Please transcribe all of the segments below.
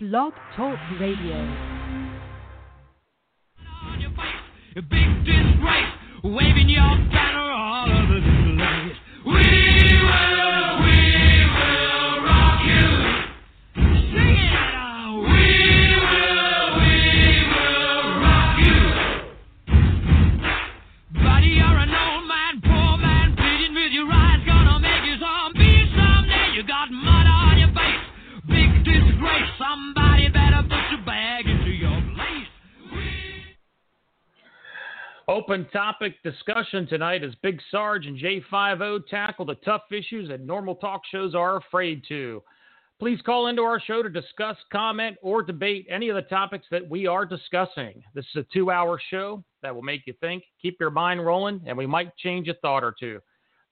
Blog Talk Radio. Open topic discussion tonight as Big Sarge and Jay Five-0 tackle the tough issues that normal talk shows are afraid to. Please call into our show to discuss, comment, or debate any of the topics that we are discussing. This is a two hour show that will make you think, keep your mind rolling, and we might change a thought or two.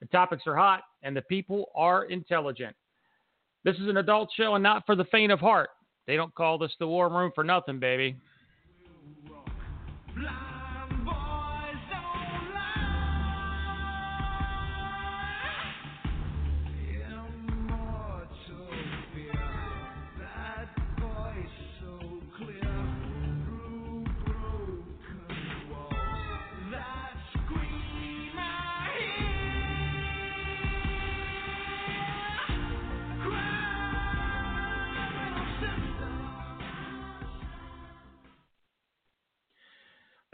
The topics are hot, and the people are intelligent. This is an adult show and not for the faint of heart. They don't call this the war room for nothing, baby.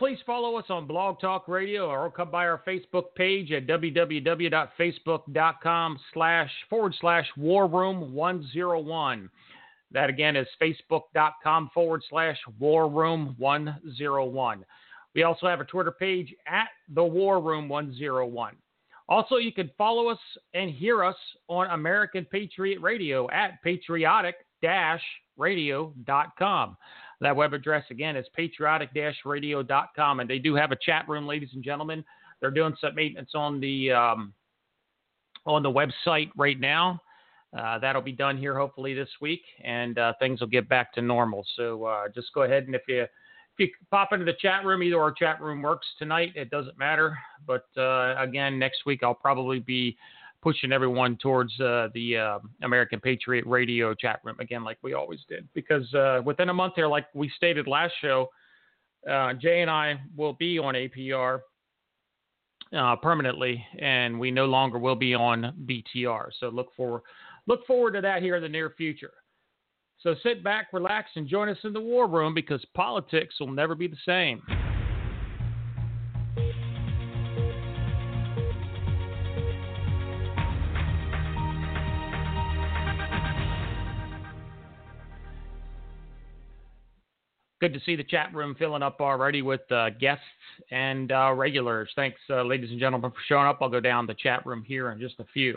Please follow us on Blog Talk Radio or come by our Facebook page at www.facebook.com slash forward slash war room 101. That again is facebook.com forward slash war room 101. We also have a Twitter page at the war room 101. Also, you can follow us and hear us on American Patriot Radio at patriotic-radio.com. That web address again is patriotic-radio.com, and they do have a chat room, ladies and gentlemen. They're doing some maintenance on the um, on the website right now. Uh, that'll be done here hopefully this week, and uh, things will get back to normal. So uh, just go ahead and if you if you pop into the chat room, either our chat room works tonight. It doesn't matter. But uh, again, next week I'll probably be pushing everyone towards uh, the uh, American Patriot Radio chat room again, like we always did. Because uh, within a month here, like we stated last show, uh, Jay and I will be on APR uh, permanently, and we no longer will be on BTR. So look for look forward to that here in the near future. So sit back, relax, and join us in the war room because politics will never be the same. Good to see the chat room filling up already with uh, guests and uh, regulars. Thanks, uh, ladies and gentlemen, for showing up. I'll go down the chat room here in just a few.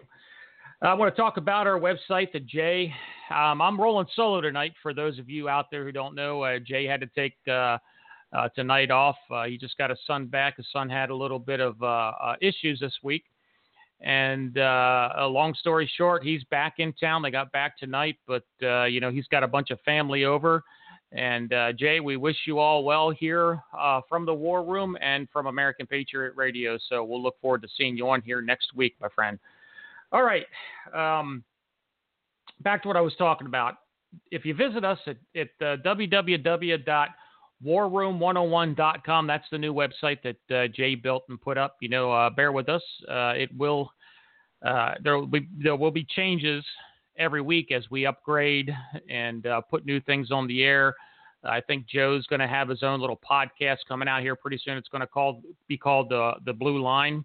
I want to talk about our website, the Jay. Um, I'm rolling solo tonight. For those of you out there who don't know, uh, Jay had to take uh, uh, tonight off. He just got his son back. His son had a little bit of issues this week. And uh, a long story short, he's back in town. They got back tonight, but you know he's got a bunch of family over. And uh, Jay, we wish you all well here uh, from the War Room and from American Patriot Radio. So we'll look forward to seeing you on here next week, my friend. All right. Um, back to what I was talking about. If you visit us at, at uh, www.warroom101.com, that's the new website that uh, Jay built and put up. You know, uh, bear with us. Uh, it will uh, there will be there will be changes every week as we upgrade and uh, put new things on the air. I think Joe's going to have his own little podcast coming out here pretty soon. It's going to be called the the Blue Line.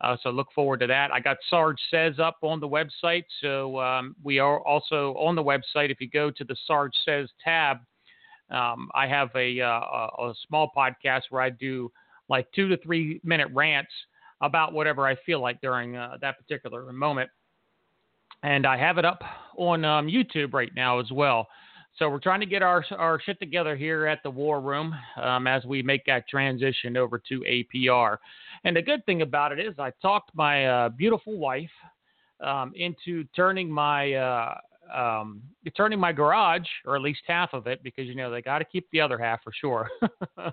Uh, so look forward to that. I got Sarge Says up on the website. So um, we are also on the website. If you go to the Sarge Says tab, um, I have a, uh, a small podcast where I do like two to three minute rants about whatever I feel like during uh, that particular moment. And I have it up on um, YouTube right now as well. So we're trying to get our our shit together here at the War Room um, as we make that transition over to APR. And the good thing about it is, I talked my uh, beautiful wife um, into turning my uh, um, turning my garage, or at least half of it, because you know they got to keep the other half for sure,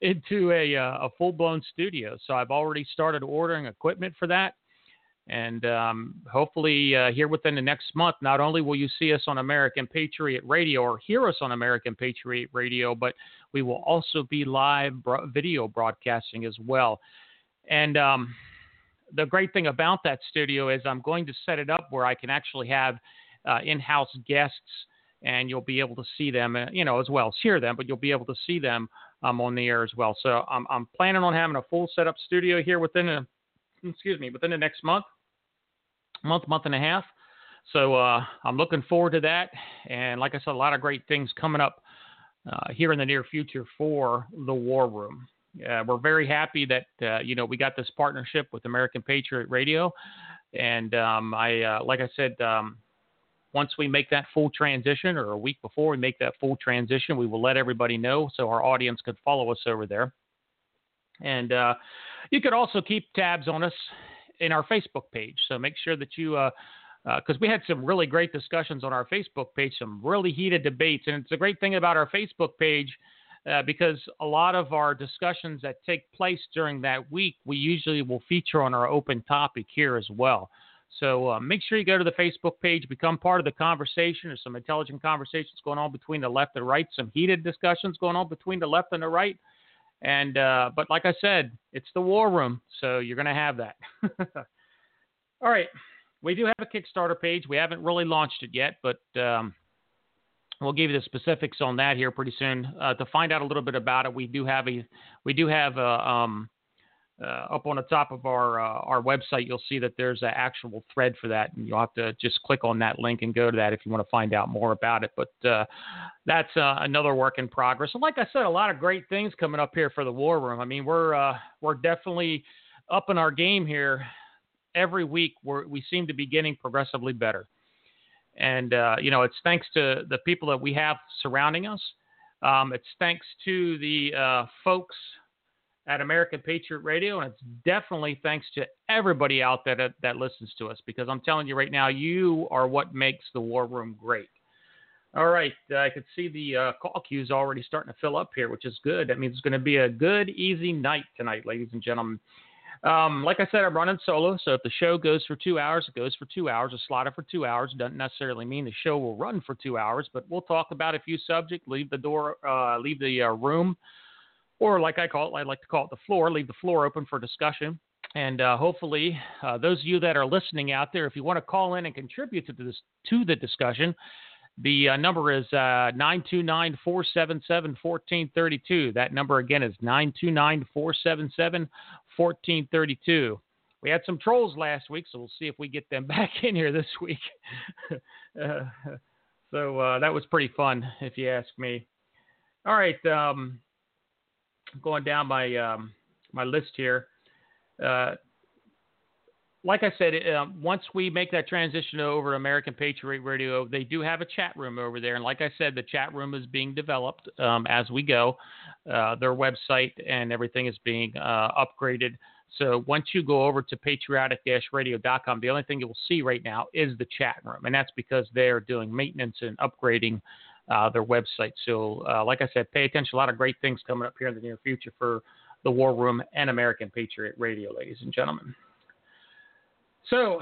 into a uh, a full blown studio. So I've already started ordering equipment for that. And um, hopefully, uh, here within the next month, not only will you see us on American Patriot Radio or hear us on American Patriot Radio, but we will also be live bro- video broadcasting as well. And um, the great thing about that studio is I'm going to set it up where I can actually have uh, in-house guests, and you'll be able to see them, uh, you know, as well as hear them, but you'll be able to see them um, on the air as well. So I'm, I'm planning on having a full setup studio here within a, excuse me, within the next month, month, month and a half. So uh, I'm looking forward to that. And like I said, a lot of great things coming up uh, here in the near future for the War Room. Uh, we're very happy that uh, you know we got this partnership with American Patriot Radio, and um, I, uh, like I said, um, once we make that full transition, or a week before we make that full transition, we will let everybody know so our audience could follow us over there. And uh, you could also keep tabs on us in our Facebook page. So make sure that you, because uh, uh, we had some really great discussions on our Facebook page, some really heated debates. And it's a great thing about our Facebook page uh, because a lot of our discussions that take place during that week, we usually will feature on our open topic here as well. So uh, make sure you go to the Facebook page, become part of the conversation. There's some intelligent conversations going on between the left and right, some heated discussions going on between the left and the right. And uh, but like I said, it's the war room, so you're going to have that. All right, we do have a Kickstarter page. We haven't really launched it yet, but um, we'll give you the specifics on that here pretty soon. Uh, to find out a little bit about it, we do have a we do have a um, up on the top of our uh, our website, you'll see that there's an actual thread for that, and you'll have to just click on that link and go to that if you want to find out more about it. But uh, that's uh, another work in progress. And like I said, a lot of great things coming up here for the War Room. I mean, we're uh, we're definitely up in our game here. Every week, we we seem to be getting progressively better, and uh, you know, it's thanks to the people that we have surrounding us. Um, it's thanks to the folks at American Patriot Radio, and it's definitely thanks to everybody out there that, that listens to us because I'm telling you right now, you are what makes the War Room great. All right, uh, I can see the uh, call queues already starting to fill up here, which is good. That means it's going to be a good, easy night tonight, ladies and gentlemen. Um, like I said, I'm running solo, so if the show goes for two hours, it goes for two hours. A slotted for two hours doesn't necessarily mean the show will run for two hours, but we'll talk about a few subjects, leave the door, uh, leave the uh, room or like I call it, I like to call it the floor, leave the floor open for discussion. And uh, hopefully, uh, those of you that are listening out there, if you want to call in and contribute to this to the discussion, the uh, number is uh, 929 477 1432. That number again is 929 477 1432. We had some trolls last week, so we'll see if we get them back in here this week. uh, so uh, that was pretty fun, if you ask me. All right. Um, going down my um, my list here. Uh, like I said, uh, once we make that transition over to American Patriot Radio, they do have a chat room over there. And like I said, the chat room is being developed um, as we go. Uh, their website and everything is being uh, upgraded. So once you go over to patriotic-radio.com, the only thing you will see right now is the chat room. And that's because they're doing maintenance and upgrading uh, their website. So, uh, like I said, pay attention. A lot of great things coming up here in the near future for the War Room and American Patriot Radio, ladies and gentlemen. So,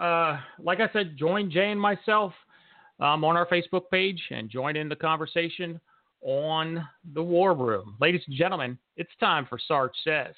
uh, like I said, join Jay and myself um, on our Facebook page and join in the conversation on the War Room. Ladies and gentlemen, it's time for Sarge Says.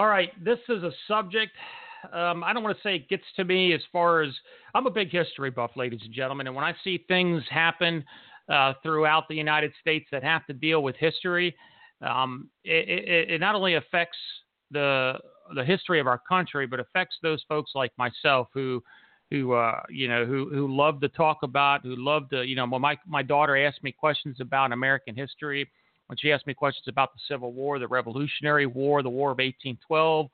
All right, this is a subject. Um, I don't want to say it gets to me as far as I'm a big history buff, ladies and gentlemen, and when I see things happen uh, throughout the United States that have to deal with history, um, it, it, it, not only affects the the history of our country, but affects those folks like myself who who uh, you know who who love to talk about, who love to you know my my daughter asked me questions about American history when she asked me questions about the Civil War, the Revolutionary War, the War of 1812,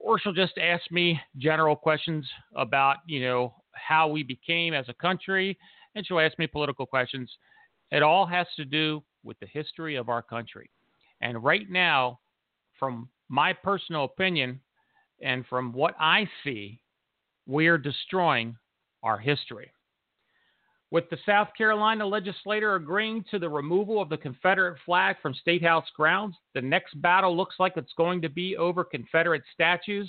or she'll just ask me general questions about, you know, how we became as a country, and she'll ask me political questions. It all has to do with the history of our country. And right now, from my personal opinion and from what I see, we're destroying our history. With the South Carolina legislator agreeing to the removal of the Confederate flag from State House grounds, the next battle looks like it's going to be over Confederate statues,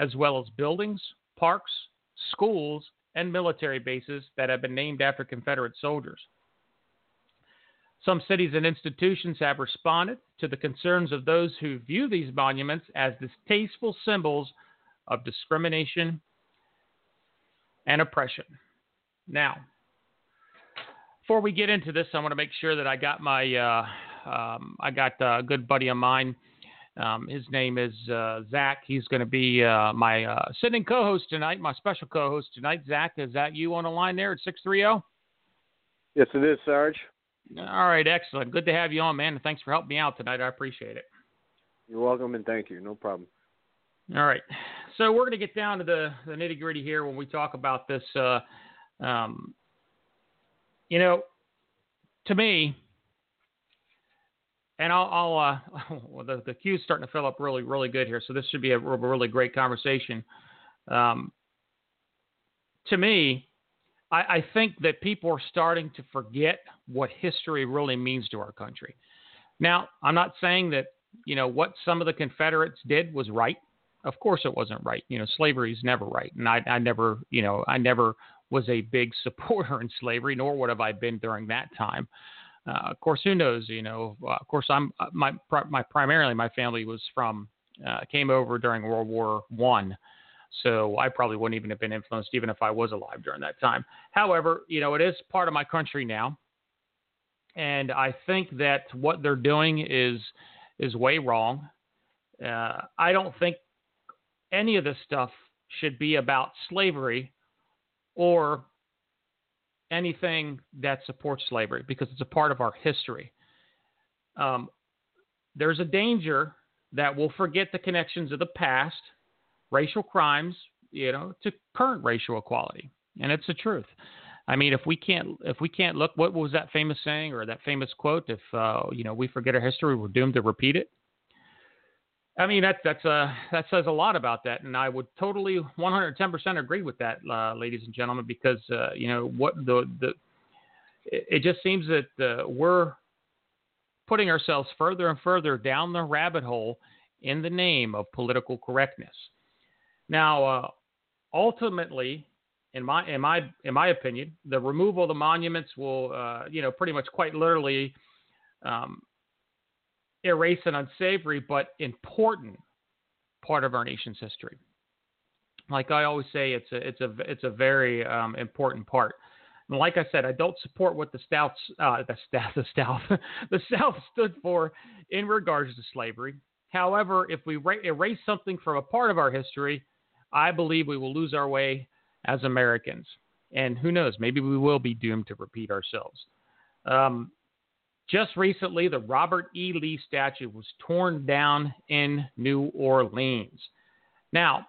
as well as buildings, parks, schools, and military bases that have been named after Confederate soldiers. Some cities and institutions have responded to the concerns of those who view these monuments as distasteful symbols of discrimination and oppression. Now, before we get into this, I want to make sure that I got my uh, um, I got a good buddy of mine. Um, his name is uh, Zach. He's going to be uh, my uh, sitting co-host tonight, my special co-host tonight. Zach, is that you on the line there at six three zero? Yes, it is, Sarge. All right, excellent. Good to have you on, man. Thanks for helping me out tonight. I appreciate it. You're welcome, and thank you. No problem. All right, so we're going to get down to the, the nitty gritty here when we talk about this. Uh, um, you know, to me, and I'll, I'll uh, well, the, the queue's starting to fill up really, really good here. So this should be a, really great conversation. Um, to me, I, I think that people are starting to forget what history really means to our country. Now, I'm not saying that you know what some of the Confederates did was right. Of course, it wasn't right. You know, slavery is never right, and I, I never, you know, I never was a big supporter in slavery, nor would have I been during that time. Uh, of course, who knows? You know, uh, of course, I'm uh, my my primarily my family was from uh, came over during World War One, so I probably wouldn't even have been influenced even if I was alive during that time. However, you know, it is part of my country now, and I think that what they're doing is is way wrong. Uh, I don't think any of this stuff should be about slavery or anything that supports slavery because it's a part of our history. Um, there's a danger that we'll forget the connections of the past, racial crimes, you know, to current racial equality, and it's the truth. I mean, if we can't if we can't look, what was that famous saying or that famous quote? If uh, you know we forget our history, we're doomed to repeat it. I mean, that that's uh, that says a lot about that, and I would totally 110% agree with that, uh, ladies and gentlemen, because uh, you know what the the it, just seems that uh, we're putting ourselves further and further down the rabbit hole in the name of political correctness. Now, uh, ultimately, in my in my in my opinion, the removal of the monuments will, uh, you know, pretty much quite literally um, erase an unsavory but important part of our nation's history. Like I always say, it's a it's a it's a very um, important part. And like I said, I don't support what the South uh, the South the South the South stood for in regards to slavery. However, if we ra- erase something from a part of our history, I believe we will lose our way as Americans. And who knows, maybe we will be doomed to repeat ourselves. Um, just recently, the Robert E. Lee statue was torn down in New Orleans. Now,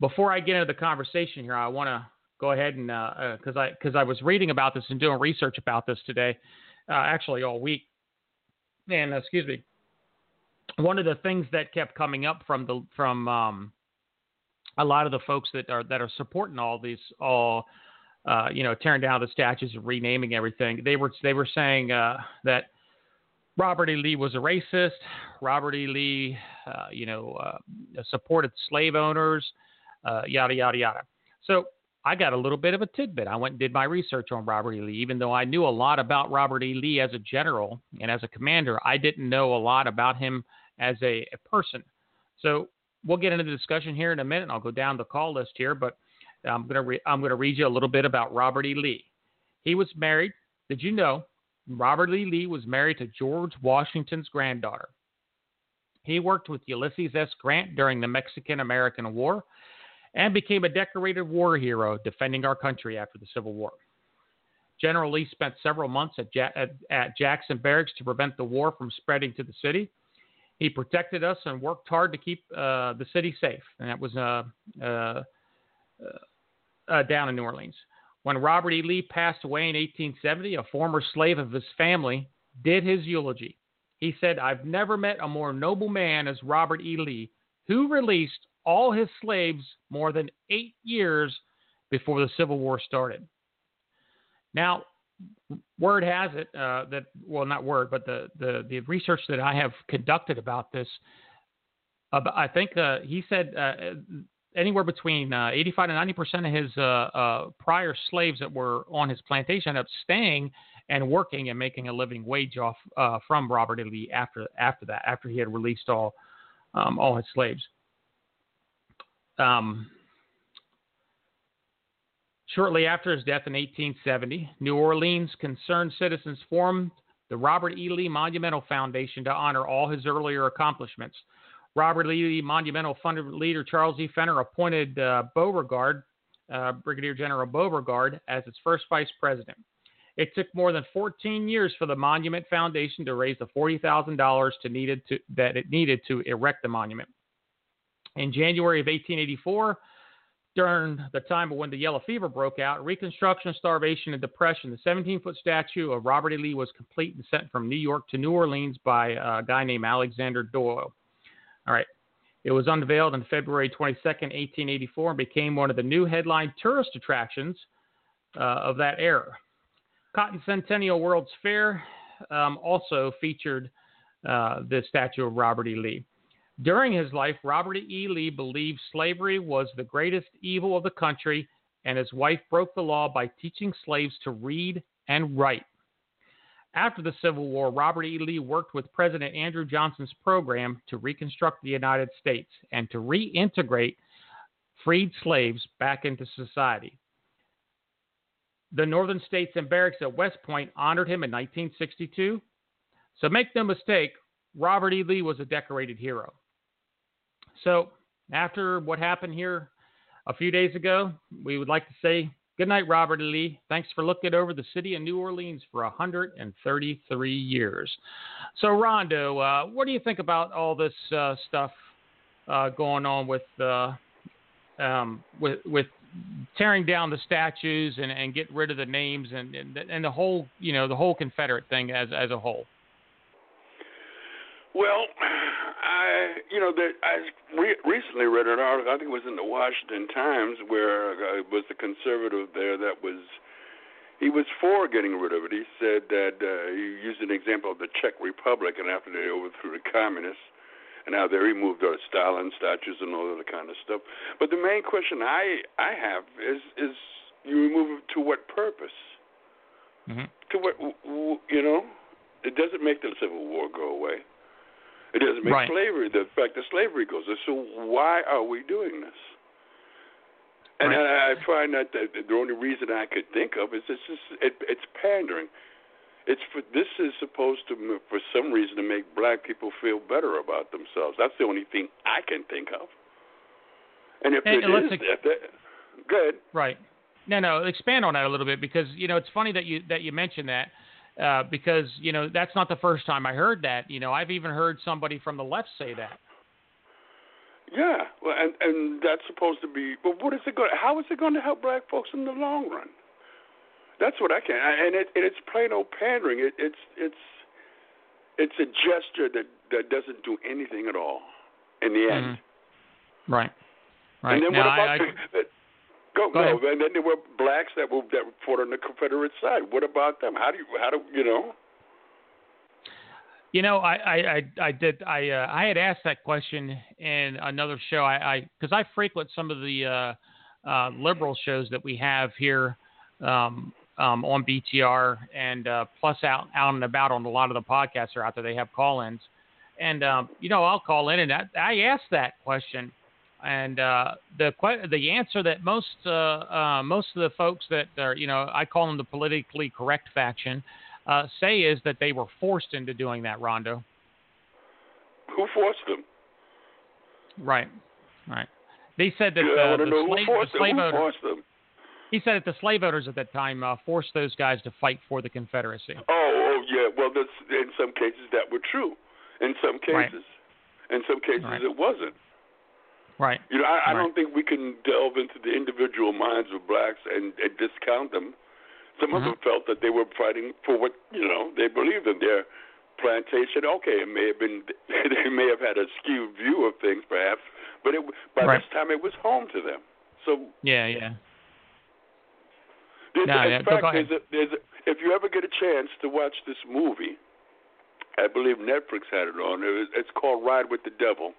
before I get into the conversation here, I want to go ahead and because uh, uh, I because I was reading about this and doing research about this today, uh, actually all week. And uh, excuse me, one of the things that kept coming up from the from um, a lot of the folks that are that are supporting all these all uh, you know, tearing down the statues and renaming everything. They were they were saying uh, that Robert E. Lee was a racist. Robert E. Lee, uh, you know, uh, supported slave owners, uh, yada yada yada. So I got a little bit of a tidbit. I went and did my research on Robert E. Lee. Even though I knew a lot about Robert E. Lee as a general and as a commander, I didn't know a lot about him as a, a person. So we'll get into the discussion here in a minute. I'll go down the call list here, but I'm going to re- I'm going to read you a little bit about Robert E. Lee. He was married. Did you know Robert E. Lee was married to George Washington's granddaughter? He worked with Ulysses S. Grant during the Mexican American War and became a decorated war hero defending our country after the Civil War. General Lee spent several months at, ja- at, at Jackson Barracks to prevent the war from spreading to the city. He protected us and worked hard to keep uh, the city safe, and that was uh, uh, uh, down in New Orleans. When Robert E. Lee passed away in 1870, a former slave of his family did his eulogy. He said, I've never met a more noble man as Robert E. Lee, who released all his slaves more than eight years before the Civil War started. Now, word has it uh, that, well, not word, but the, the, the research that I have conducted about this, uh, I think uh, he said uh, anywhere between uh, 85 to 90 percent of his uh, uh, prior slaves that were on his plantation ended up staying and working and making a living wage off uh, from Robert E. Lee after after that, after he had released all um, all his slaves. Um, shortly after his death in 1870, New Orleans concerned citizens formed the Robert E. Lee Monumental Foundation to honor all his earlier accomplishments. Robert Lee Monumental Fund leader Charles E. Fenner appointed uh, Beauregard, uh, Brigadier General Beauregard, as its first vice president. It took more than 14 years for the Monument Foundation to raise the $40,000 to needed to, that it needed to erect the monument. In January of 1884, during the time when the yellow fever broke out, reconstruction, starvation, and depression, the 17 foot statue of Robert E. Lee was complete and sent from New York to New Orleans by a guy named Alexander Doyle. All right. It was unveiled on February 22, 1884, and became one of the new headline tourist attractions uh, of that era. Cotton Centennial World's Fair um, also featured uh, the statue of Robert E. Lee. During his life, Robert E. Lee believed slavery was the greatest evil of the country, and his wife broke the law by teaching slaves to read and write. After the Civil War, Robert E. Lee worked with President Andrew Johnson's program to reconstruct the United States and to reintegrate freed slaves back into society. The Northern States and Barracks at West Point honored him in 1962. So make no mistake, Robert E. Lee was a decorated hero. So after what happened here a few days ago, we would like to say Good night, Robert. Lee. Thanks for looking over the city of New Orleans for 133 years. So, Rondo, uh, what do you think about all this uh, stuff uh, going on with uh, um, with with tearing down the statues and, and getting rid of the names and, and and the whole you know the whole Confederate thing as as a whole? Well, I, you know, that I re- recently read an article. I think it was in the Washington Times where uh, it was the conservative there that was he was for getting rid of it. He said that uh, he used an example of the Czech Republic, and after they overthrew the communists, and how they removed all the Stalin statues and all of that kind of stuff. But the main question I I have is is you remove it to what purpose? Mm-hmm. To what you know? It doesn't make the Civil War go away. It doesn't make right. slavery the fact that slavery goes. So why are we doing this? And right. I, I find that the, the only reason I could think of is it's just it, it's pandering. It's for this is supposed to for some reason to make black people feel better about themselves. That's the only thing I can think of. And if and, it is, that, good. Right. No, no. Expand on that a little bit because you know it's funny that you that you mentioned that uh, because you know that's not the first time I heard that. You know, I've even heard somebody from the left say that. Yeah, well, and and that's supposed to be. But what is it going? How is it going to help black folks in the long run? That's what I can. And it and it's plain old pandering. It, it's it's it's a gesture that that doesn't do anything at all in the end. Mm-hmm. Right. Right. And then now, what about I, I, the, Go, Go no, and then there were blacks that were that were fought on the Confederate side. What about them? How do you how do you know? You know, I I I, I did I uh, I had asked that question in another show. I because I, I, frequent some of the uh, uh, liberal shows that we have here um, um, on BTR, and uh, plus out out and about on a lot of the podcasts are out there. They have call-ins, and um, you know I'll call in and I, I asked that question and uh, the the answer that most uh, uh, most of the folks that are you know I call them the politically correct faction uh, say is that they were forced into doing that, Rondo. Who forced them? Right, right. They said that yeah, uh, the, slave, the slave owners. He said that the slave owners at that time uh, forced those guys to fight for the Confederacy. Oh, oh yeah. Well, that's, in some cases that were true. In some cases. Right. In some cases, Right. it wasn't. Right. You know, I, I Right. don't think we can delve into the individual minds of blacks and, and discount them. Some Mhm. of them felt that they were fighting for what you know they believed in their plantation. Okay, it may have been they may have had a skewed view of things, perhaps, but it, by Right. this time it was home to them. So Yeah. Yeah. There's, No, in yeah, fact, go ahead. there's a, there's a, if you ever get a chance to watch this movie, I believe Netflix had it on. It was, it's called Ride with the Devil,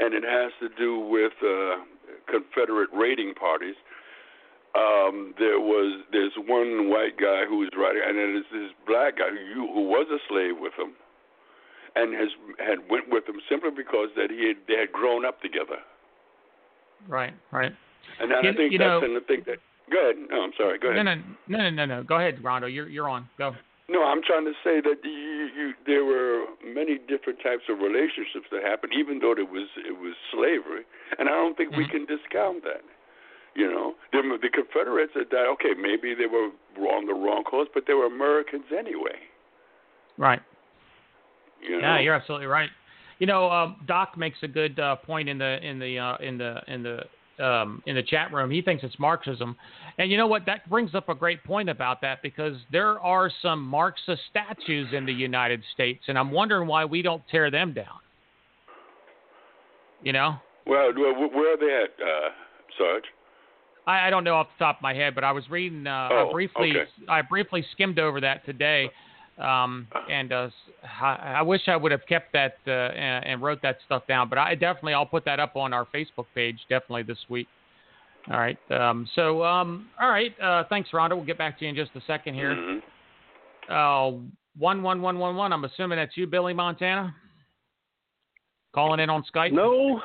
and it has to do with uh, Confederate raiding parties. Um, there was there's one white guy who was riding, and then there's this black guy who who was a slave with him, and has had went with him simply because that he had they had grown up together. Right. Right. And I You- think you that's know- and I think that. Go ahead. No, I'm sorry. Go ahead. No, no, no, no, no, no. Go ahead, Rondo. You're you're on. Go. No, I'm trying to say that you, you, there were many different types of relationships that happened, even though it was it was slavery, and I don't think we Mhm. can discount that. You know, the, the Confederates had died. Okay, maybe they were on the wrong course, but they were Americans anyway. Right. You know? Yeah, you're absolutely right. You know, um, Doc makes a good uh, point in the in the uh, in the in the um, in the chat room. He thinks it's Marxism, and you know what? That brings up a great point about that because there are some Marxist statues in the United States, and I'm wondering why we don't tear them down. You know, Well, where are they at, uh, Sarge? I, I don't know off the top of my head, but I was reading. Uh, Oh, I briefly okay. I briefly skimmed over that today. Um, and uh, I, wish I would have kept that uh, and, and wrote that stuff down. But I definitely I'll put that up on our Facebook page definitely this week. All right. Um, so um, all right. Uh, thanks, Rondo. We'll get back to you in just a second here. Mhm. Uh, one one one one one. I'm assuming that's you, Billy Montana. Calling in on Skype. No,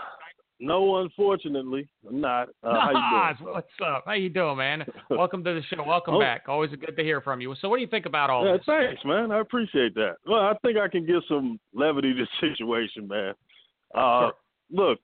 no, unfortunately, I'm not. Uh, Nas, doing? what's up? How you doing, man? Welcome to the show. Welcome Oh. back. Always good to hear from you. So, what do you think about all Yeah, this? thanks, man. I appreciate that. Well, I think I can give some levity to the situation, man. Uh, Sure. Look,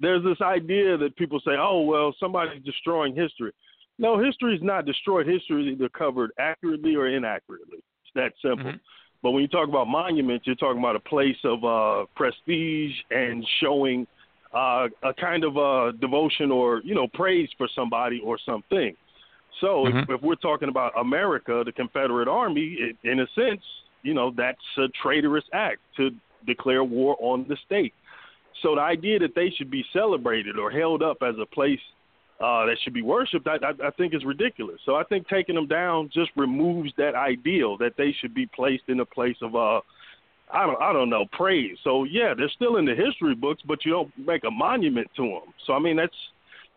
there's this idea that people say, "Oh, well, somebody's destroying history." No, history is not destroyed. History is either covered accurately or inaccurately. It's that simple. Mhm. But when you talk about monuments, you're talking about a place of uh, prestige and showing uh, a kind of uh, devotion or you know praise for somebody or something. So Mhm. if, if we're talking about America, the Confederate Army, it, in a sense, you know that's a traitorous act to declare war on the state. So the idea that they should be celebrated or held up as a place uh, that should be worshipped, I, I, I think is ridiculous. So I think taking them down just removes that ideal that they should be placed in a place of uh, I don't I don't know praise. So yeah, they're still in the history books, but you don't make a monument to them. So I mean that's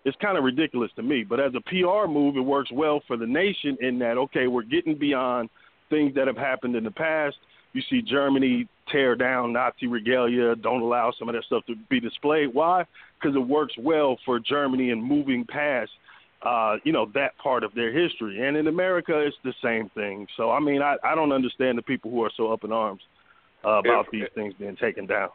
it's kind of ridiculous to me. But as a PR move, it works well for the nation in that okay, we're getting beyond things that have happened in the past. You see Germany tear down Nazi regalia, don't allow some of that stuff to be displayed. Why? Because it works well for Germany in moving past, uh, you know, that part of their history. And in America, it's the same thing. So I mean, I, I don't understand the people who are so up in arms uh, about If- these things being taken down.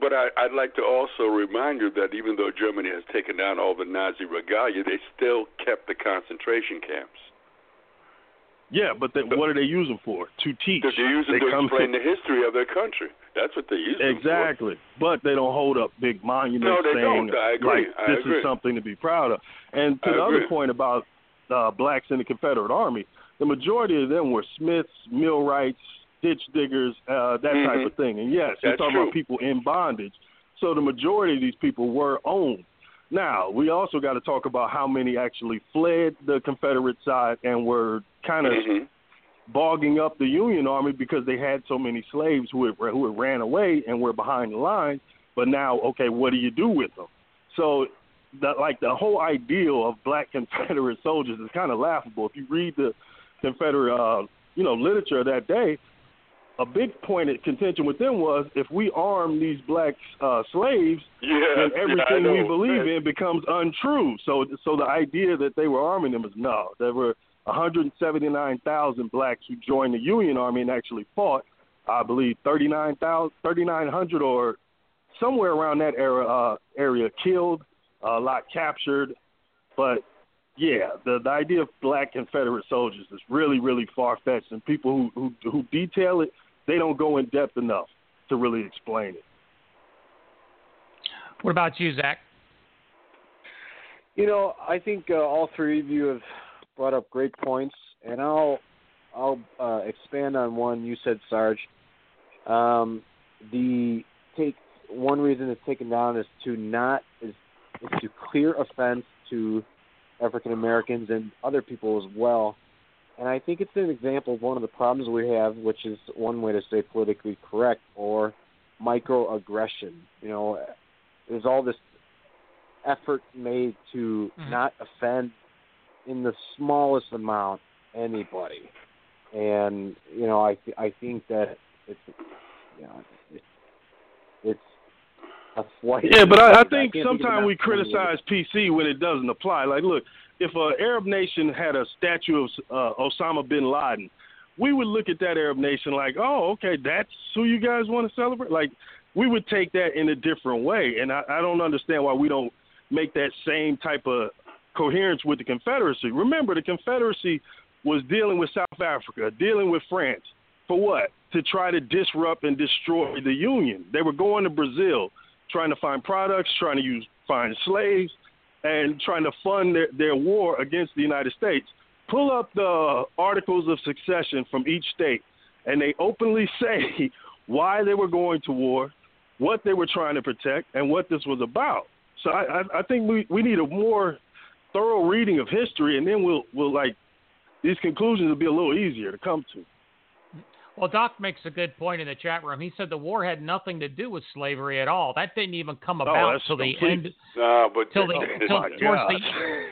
But I, I'd like to also remind you that even though Germany has taken down all the Nazi regalia, they still kept the concentration camps. Yeah, but then what are they using for? To teach. They're using They to explain the history of their country. That's what they use them for. Exactly. But they don't hold up big monuments No, they saying don't. I agree. like I this agree. is something to be proud of. And to I the agree. other point about uh, blacks in the Confederate Army, the majority of them were smiths, millwrights, ditch diggers, uh, that type Mhm. of thing. And yes, you're talking true. about people in bondage. So the majority of these people were owned. Now, we also got to talk about how many actually fled the Confederate side and were kind of Mhm. bogging up the Union Army because they had so many slaves who had, who had ran away and were behind the lines. But now, okay, what do you do with them? So, the, like the whole ideal of black Confederate soldiers is kind of laughable. If you read the Confederate, uh, you know, literature of that day, a big point of contention with them was if we arm these black uh, slaves, Yeah, then everything know. we believe in becomes untrue. So, so the idea that they were arming them is no. There were 179,000 blacks who joined the Union Army and actually fought. I believe 39,000, 3,900 or somewhere around that era uh, area killed, a lot captured. But yeah, the the idea of black Confederate soldiers is really really far fetched, and people who, who who detail it, they don't go in depth enough to really explain it. What about you, Zach? You know, I think uh, all three of you have brought up great points, and I'll I'll uh, expand on one you said, Sarge. Um, the take one reason it's taken down is to not is, is to clear offense to African Americans and other people as well. And I think it's an example of one of the problems we have, which is one way to say politically correct or microaggression. You know, there's all this effort made to Mhm. not offend in the smallest amount anybody. And you know, I th- I think that it's you know it's, it's a flight. Yeah, but I, I think of sometimes we criticize PC when it doesn't apply. Like, look, if an Arab nation had a statue of uh, Osama bin Laden, we would look at that Arab nation like, oh, okay, that's who you guys want to celebrate. Like, we would take that in a different way, and I, I don't understand why we don't make that same type of coherence with the Confederacy. Remember, the Confederacy was dealing with South Africa, dealing with France. For what? To try to disrupt and destroy the Union. They were going to Brazil, trying to find products, trying to use find slaves, and trying to fund their, their war against the United States. Pull up the articles of succession from each state, and they openly say why they were going to war, what they were trying to protect, and what this was about. So I, I, I think we, we need a more thorough reading of history, and then we'll we'll like these conclusions will be a little easier to come to. Well, Doc makes a good point in the chat room. He said the war had nothing to do with slavery at all. That didn't even come about until till the end. No, but Till the Oh, till, my towards God.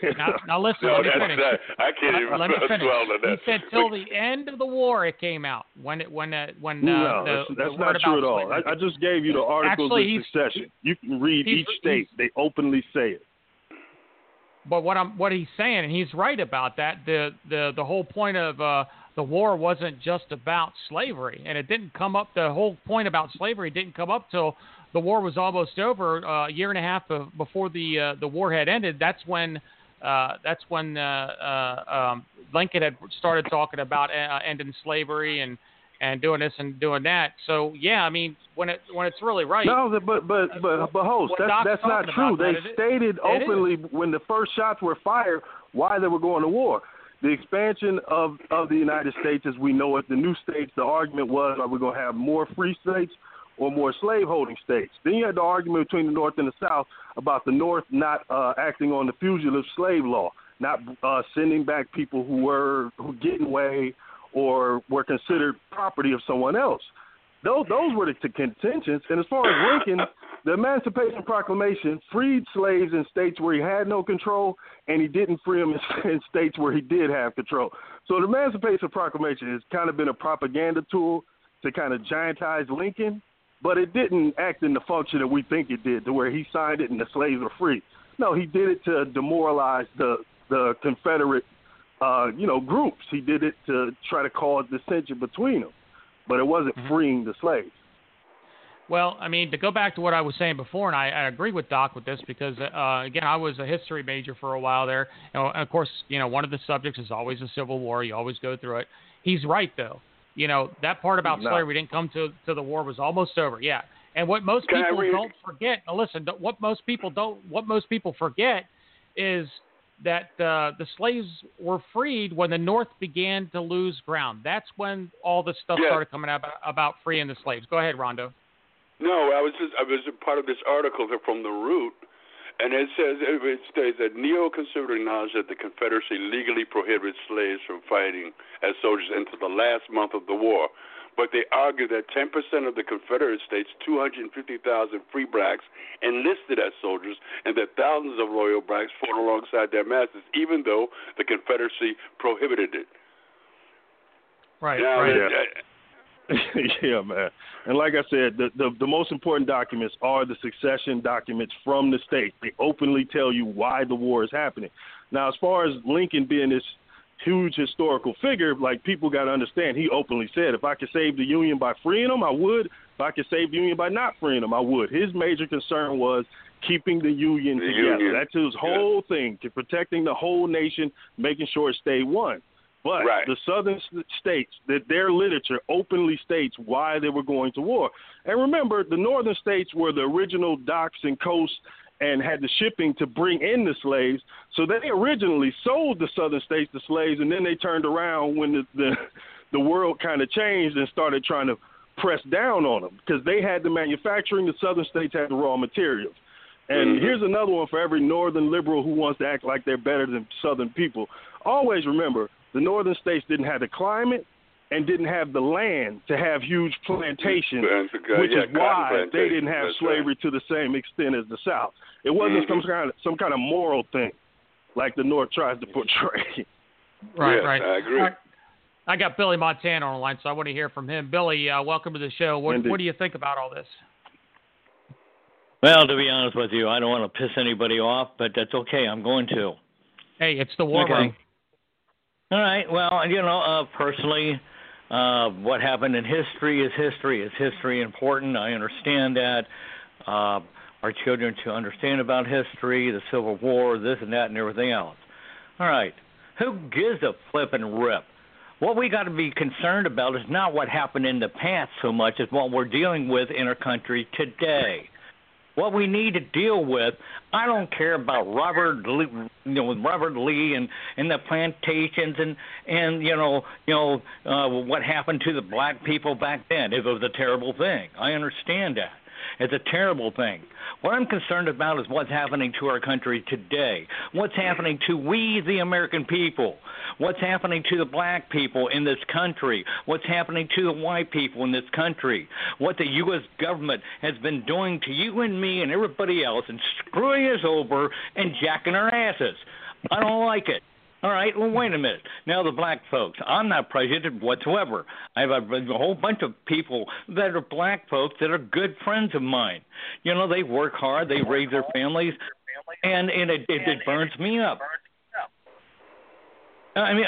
the now, now listen. no, let me that's finish. not, I can't even Let, let me finish. dwell on He said till the end of the war it came out when it when uh, when uh, no, the, that's, the that's word not true at all. I, I just gave you the articles Actually, of he's- succession. You can read each state; they openly say it. But what I'm what he's saying, and he's right about that. The the the whole point of uh, the war wasn't just about slavery, and it didn't come up. The whole point about slavery didn't come up till the war was almost over, uh, a year and a half be- before the uh, the war had ended. That's when uh, that's when uh, uh, um, Lincoln had started talking about uh, ending slavery and and doing this and doing that. So yeah, I mean when it when it's really right. No, but but but but host, that's Doc's that's not true. They it- stated it openly when the first shots were fired why they were going to war. The expansion of of the United States as we know it, the new states. The argument was, are we going to have more free states or more slaveholding states? Then you had the argument between the North and the South about the North not uh, acting on the fugitive slave law, not uh, sending back people who were who getting away or were considered property of someone else. Those those were the contentions. And as far as Lincoln, the Emancipation Proclamation freed slaves in states where he had no control, and he didn't free them in, in states where he did have control. So the Emancipation Proclamation has kind of been a propaganda tool to kind of giantize Lincoln, but it didn't act in the function that we think it did, to where he signed it and the slaves were free. No, he did it to demoralize the the Confederate, uh, you know, groups. He did it to try to cause dissension between them, but it wasn't Mhm. freeing the slaves. Well, I mean, to go back to what I was saying before, and I, I agree with Doc with this because, uh, again, I was a history major for a while there. And of course, you know, one of the subjects is always the Civil War. You always go through it. He's right, though. You know, that part about No. slavery didn't come to, to the war was almost over. Yeah. And what most Can people don't forget, now listen, what most people don't, what most people forget is that uh, the slaves were freed when the North began to lose ground. That's when all this stuff Yeah. started coming out about, about freeing the slaves. Go ahead, Rondo. No, I was just I was a part of this article from the Root, and it says it states that neoconservative acknowledge that the Confederacy legally prohibited slaves from fighting as soldiers until the last month of the war. But they argue that 10% of the Confederate states, 250,000 free blacks, enlisted as soldiers, and that thousands of loyal blacks fought alongside their masters, even though the Confederacy prohibited it. Right, Now, right. uh, yeah, man. And like I said, the, the the most important documents are the succession documents from the state. They openly tell you why the war is happening. Now, as far as Lincoln being this huge historical figure, like people got to understand, he openly said, if I could save the Union by freeing them, I would. If I could save the Union by not freeing them, I would. His major concern was keeping the Union The together. Union. That's his whole thing, to protecting the whole nation, making sure it stayed one. But Right. the southern states, that their literature openly states why they were going to war. And remember, the northern states were the original docks and coasts and had the shipping to bring in the slaves. So they originally sold the southern states the slaves, and then they turned around when the the, the world kind of changed and started trying to press down on them because they had the manufacturing, the southern states had the raw materials. And Mhm. here's another one for every northern liberal who wants to act like they're better than southern people. Always remember, the northern states didn't have the climate and didn't have the land to have huge plantations, And, which yeah, is why cotton they didn't have that's slavery to the same extent as the South. It wasn't some Mhm. kind of some kind of moral thing, like the North tries to portray. Right, Yes, right. I agree. All right. I got Billy Montana on the line, so I want to hear from him. Billy, uh, welcome to the show. What, Indeed. what do you think about all this? Well, to be honest with you, I don't want to piss anybody off, but that's okay. I'm going to. Hey, it's the war Okay. room. All right. Well, you know, uh, personally, uh, what happened in history is history. Is history important? I understand that. Uh, our children to understand about history, the Civil War, this and that, and everything else. All right. Who gives a flip and rip? What we got to be concerned about is not what happened in the past so much as what we're dealing with in our country today. What we need to deal with, I don't care about Robert, Lee, you know, Robert Lee and and the plantations and and you know you know uh, what happened to the black people back then. It was a terrible thing. I understand that. It's a terrible thing. What I'm concerned about is what's happening to our country today. What's happening to we, the American people. What's happening to the black people in this country. What's happening to the white people in this country. What the U.S. government has been doing to you and me and everybody else and screwing us over and jacking our asses. I don't like it. All right, well, wait a minute. Now, the black folks, I'm not prejudiced whatsoever. I have a, a whole bunch of people that are black folks that are good friends of mine. You know, they work hard, they raise their families, and, and it, it, it burns me up. I mean,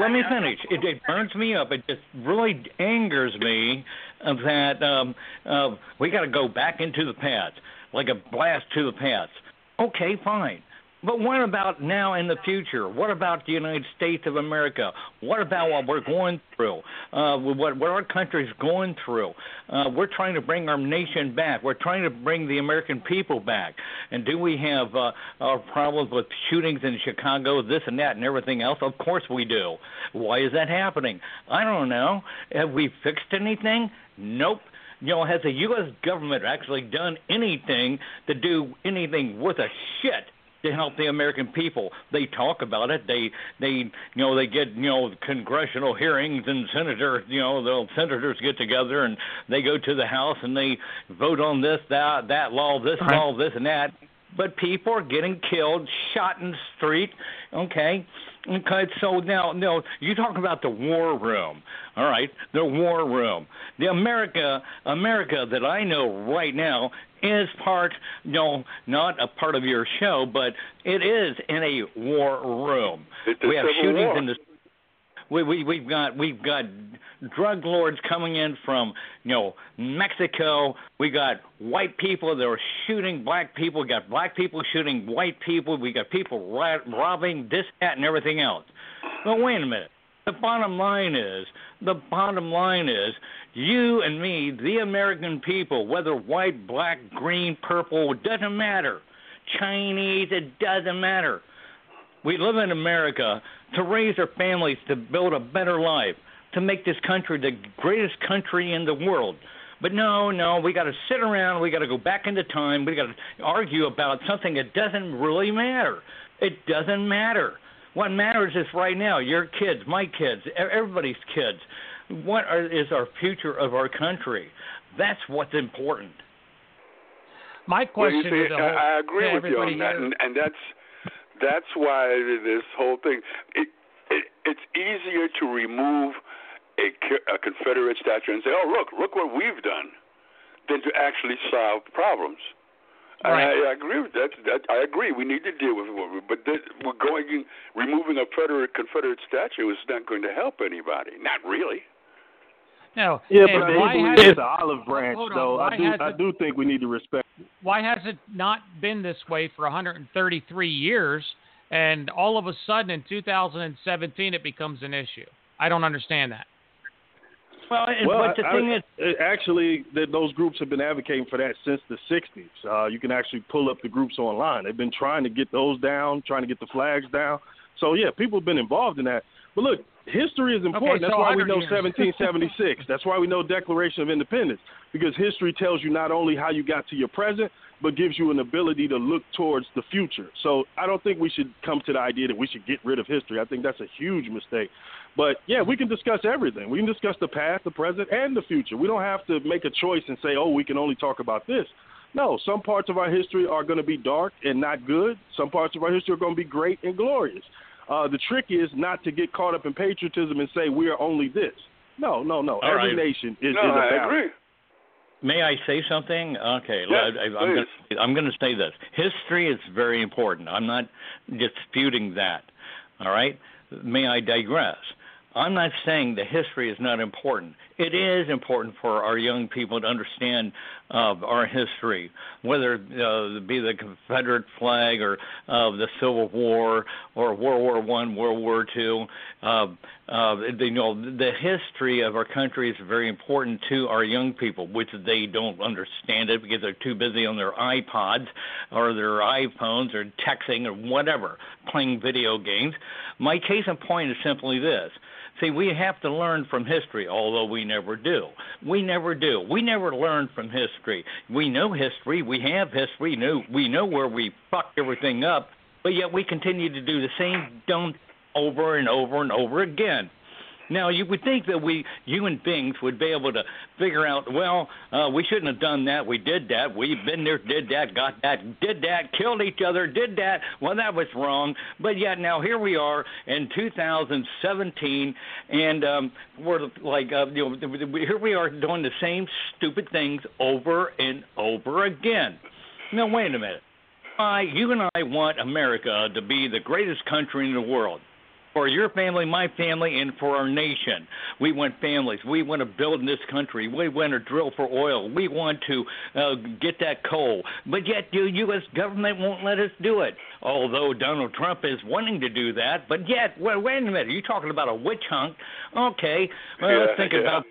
let me finish. It, it burns me up. It just really angers me that um, uh, we got to go back into the past, like a blast to the past. Okay, fine. But what about now in the future? What about the United States of America? What about what we're going through? Uh, what, what our country's going through? Uh, we're trying to bring our nation back. We're trying to bring the American people back. And do we have uh, our problems with shootings in Chicago, this and that, and everything else? Of course we do. Why is that happening? I don't know. Have we fixed anything? Nope you know, has the U.S. government actually done anything to do anything worth a shit to help the American people? They talk about it. They, they, you know, they get, you know, congressional hearings and senators, you know, the senators get together and they go to the House and they vote on this, that, that law, this Right. law, this and that. But people are getting killed, shot in the street. Okay, okay. So now, no, you talk about the war room. All right, the war room. The America, America that I know right now is part, no, not a part of your show, but it is in a war room. It's we have shootings war. in the we, we we've got we've got drug lords coming in from you know Mexico. We got white people that are shooting black people. We got black people shooting white people. We got people robbing this, that, and everything else. But wait a minute. The bottom line is the bottom line is you and me, the American people, whether white, black, green, purple, doesn't matter. Chinese, it doesn't matter. We live in America to raise our families to build a better life, to make this country the greatest country in the world. But no, no, we got to sit around. We got to go back into time. We got to argue about something that doesn't really matter. It doesn't matter. What matters is right now, your kids, my kids, everybody's kids. What are, is our future of our country? That's what's important. My question you see, to the whole, I I agree to with you on that, and, and that's that's why this whole thing. It, it it's easier to remove a, a Confederate statue and say, "Oh, look, look what we've done," than to actually solve problems. Right. I, I agree with that. That I agree. We need to deal with we, but this, we're going removing a Confederate Confederate statue is not going to help anybody. Not really. No. Yeah, and but they why believe has it's it, the olive branch, hold on, though. I do, has I do think we need to respect. why has it not been this way for 133 years? and all of a sudden in 2017 it becomes an issue. I don't understand that. Well, and, Well, but the I- thing I- is, uh, actually, th those groups have been advocating for that since the '60s. Uh, you can actually pull up the groups online. They've been trying to get those down, trying to get the flags down. So yeah, people have been involved in that. But look, history is important. Okay, That's so why we know years. 1776. That's why we know Declaration of Independence because history tells you not only how you got to your present, but gives you an ability to look towards the future. So I don't think we should come to the idea that we should get rid of history. I think that's a huge mistake. But yeah, we can discuss everything. We can discuss the past, the present, and the future. We don't have to make a choice and say, oh, we can only talk about this. No, some parts of our history are going to be dark and not good. Some parts of our history are going to be great and glorious. Uh, the trick is not to get caught up in patriotism and say we are only this. No, no, no. All Every right. nation is, no, is a I balance. agree. May I say something? Okay, Yes, I, I, I'm please. going I'm going to say this. History is very important. I'm not disputing that. All right? May I digress? I'm not saying the history is not important. It is important for our young people to understand uh, our history, whether uh, it be the Confederate flag or uh, the Civil War or World War One, World War Two. Uh, uh, you know, the history of our country is very important to our young people, which they don't understand it because they're too busy on their iPods or their iPhones or texting or whatever, playing video games. My case in point is simply this. See, we have to learn from history, although we never do. We never do. We never learn from history. We know history. We have history. We know, we know where we fucked everything up, but yet we continue to do the same dumb over and over and over again. Now, you would think that we human beings would be able to figure out, well, uh, we shouldn't have done that. We did that. We've been there, did that, got that, did that, killed each other, did that. Well, that was wrong. But yet now here we are in 2017, and um, we're like, uh, you know, here we are doing the same stupid things over and over again. Now, wait a minute. I, you and I want America to be the greatest country in the world for your family, my family, and for our nation. We want families. We want to build in this country. We want to drill for oil. We want to uh, get that coal. But yet, the U.S. government won't let us do it. Although Donald Trump is wanting to do that, but yet, well, wait a minute. You're talking about a witch hunt? Okay, well, Yeah, let's think yeah. about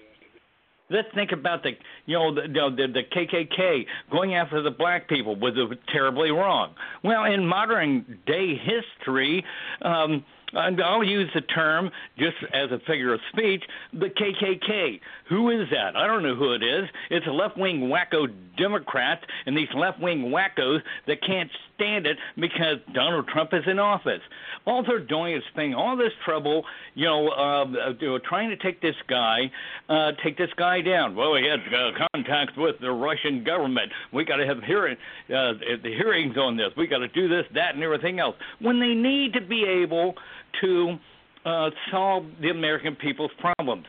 let's think about the you know the, the the KKK going after the black people was terribly wrong. Well, in modern day history, um, and I'll use the term just as a figure of speech, the KKK. Who is that? I don't know who it is. It's a left-wing wacko Democrats and these left-wing wackos that can't stand it because Donald Trump is in office. All they're doing is spending all this trouble, you know, uh, trying to take this guy, uh, take this guy down. Well, he had uh, contacts with the Russian government. We got to have hearing, uh, the hearings on this. We got to do this, that, and everything else. When they need to be able to uh, solve the American people's problems.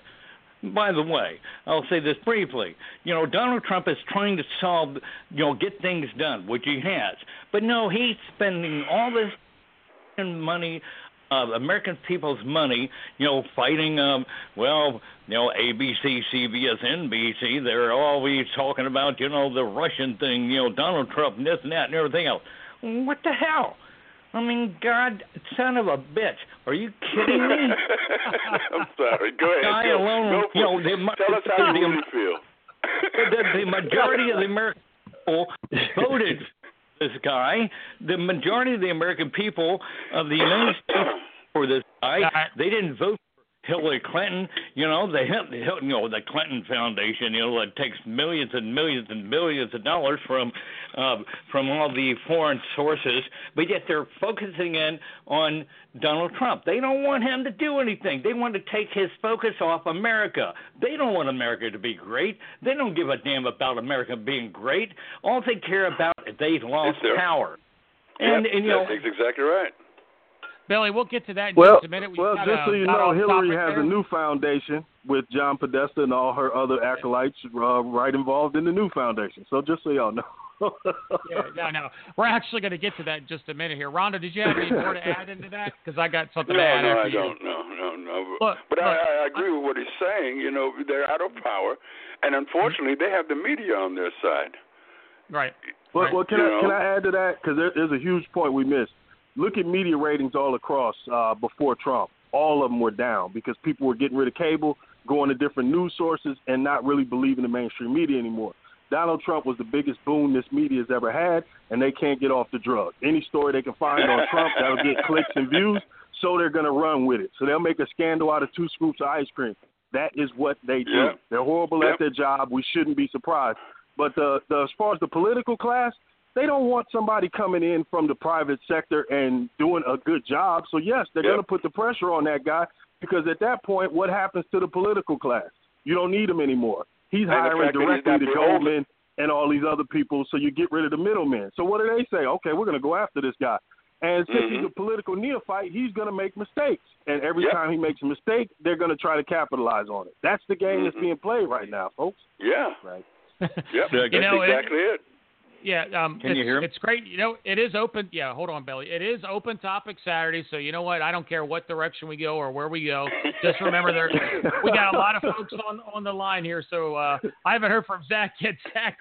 By the way, I'll say this briefly. You know, Donald Trump is trying to solve, you know, get things done, which he has. But no, he's spending all this money, uh, American people's money, you know, fighting, um, well, you know, ABC, CBS, NBC. They're always talking about, you know, the Russian thing, you know, Donald Trump, and this and that, and everything else. What the hell? I mean, God, son of a bitch, are you kidding me? I'm sorry. Go ahead. guy Go, alone, go you know, the- Tell us how the- you really feel. the, the majority of the American people voted this guy. The majority of the American people of the United States for this guy. They didn't vote for Hillary Clinton. You know, the you know the Clinton Foundation. You know, it takes millions and millions and millions of dollars from uh, from all the foreign sources, but yet they're focusing in on Donald Trump. They don't want him to do anything. They want to take his focus off America. They don't want America to be great. They don't give a damn about America being great. All they care about is they've lost power. And, Yep, and you know, that's exactly right. Billy, we'll get to that in Well, just a minute. We well, got, just uh, so you know, Hillary has there. a new foundation with John Podesta and all her other acolytes uh, right involved in the new foundation. So just so y'all know. Yeah, no, no. We're actually going to get to that in just a minute here. Rondo, did you have any more to add into that? Because I got something No, to add no, I you. don't. No, no, no. Look, but I, look, I agree with what he's saying. You know, they're out of power, and unfortunately, they have the media on their side. Right. Well, Right. well can You I know. can I add to that because there, there's a huge point we missed. Look at media ratings all across uh, before Trump. All of them were down because people were getting rid of cable, going to different news sources, and not really believing the mainstream media anymore. Donald Trump was the biggest boon this media has ever had, and they can't get off the drug. Any story they can find on Trump that'll get clicks and views, so they're going to run with it. So they'll make a scandal out of two scoops of ice cream. That is what they do. Yeah. They're horrible Yep. at their job. We shouldn't be surprised. But the, the as far as the political class, they don't want somebody coming in from the private sector and doing a good job. So yes, they're Yep. going to put the pressure on that guy because at that point, what happens to the political class? You don't need him anymore. He's And hiring fact that he's directly not the. Goldman and all these other people, so you get rid of the middlemen. So what do they say? Okay, we're going to go after this guy. And since he's Mhm. a political neophyte, he's going to make mistakes. And every Yep. time he makes a mistake, they're going to try to capitalize on it. That's the game that's Mhm. being played right now, folks. Yeah. Right. Yep. Yeah, That's You know, it- exactly it. Yeah, um, Can it's, you hear him? It's great. You know, it is open. Yeah, hold on, Billy. It is open topic Saturday, so you know what? I don't care what direction we go or where we go. Just remember, there we got a lot of folks on on the line here. So uh, I haven't heard from Zach yet. Zach,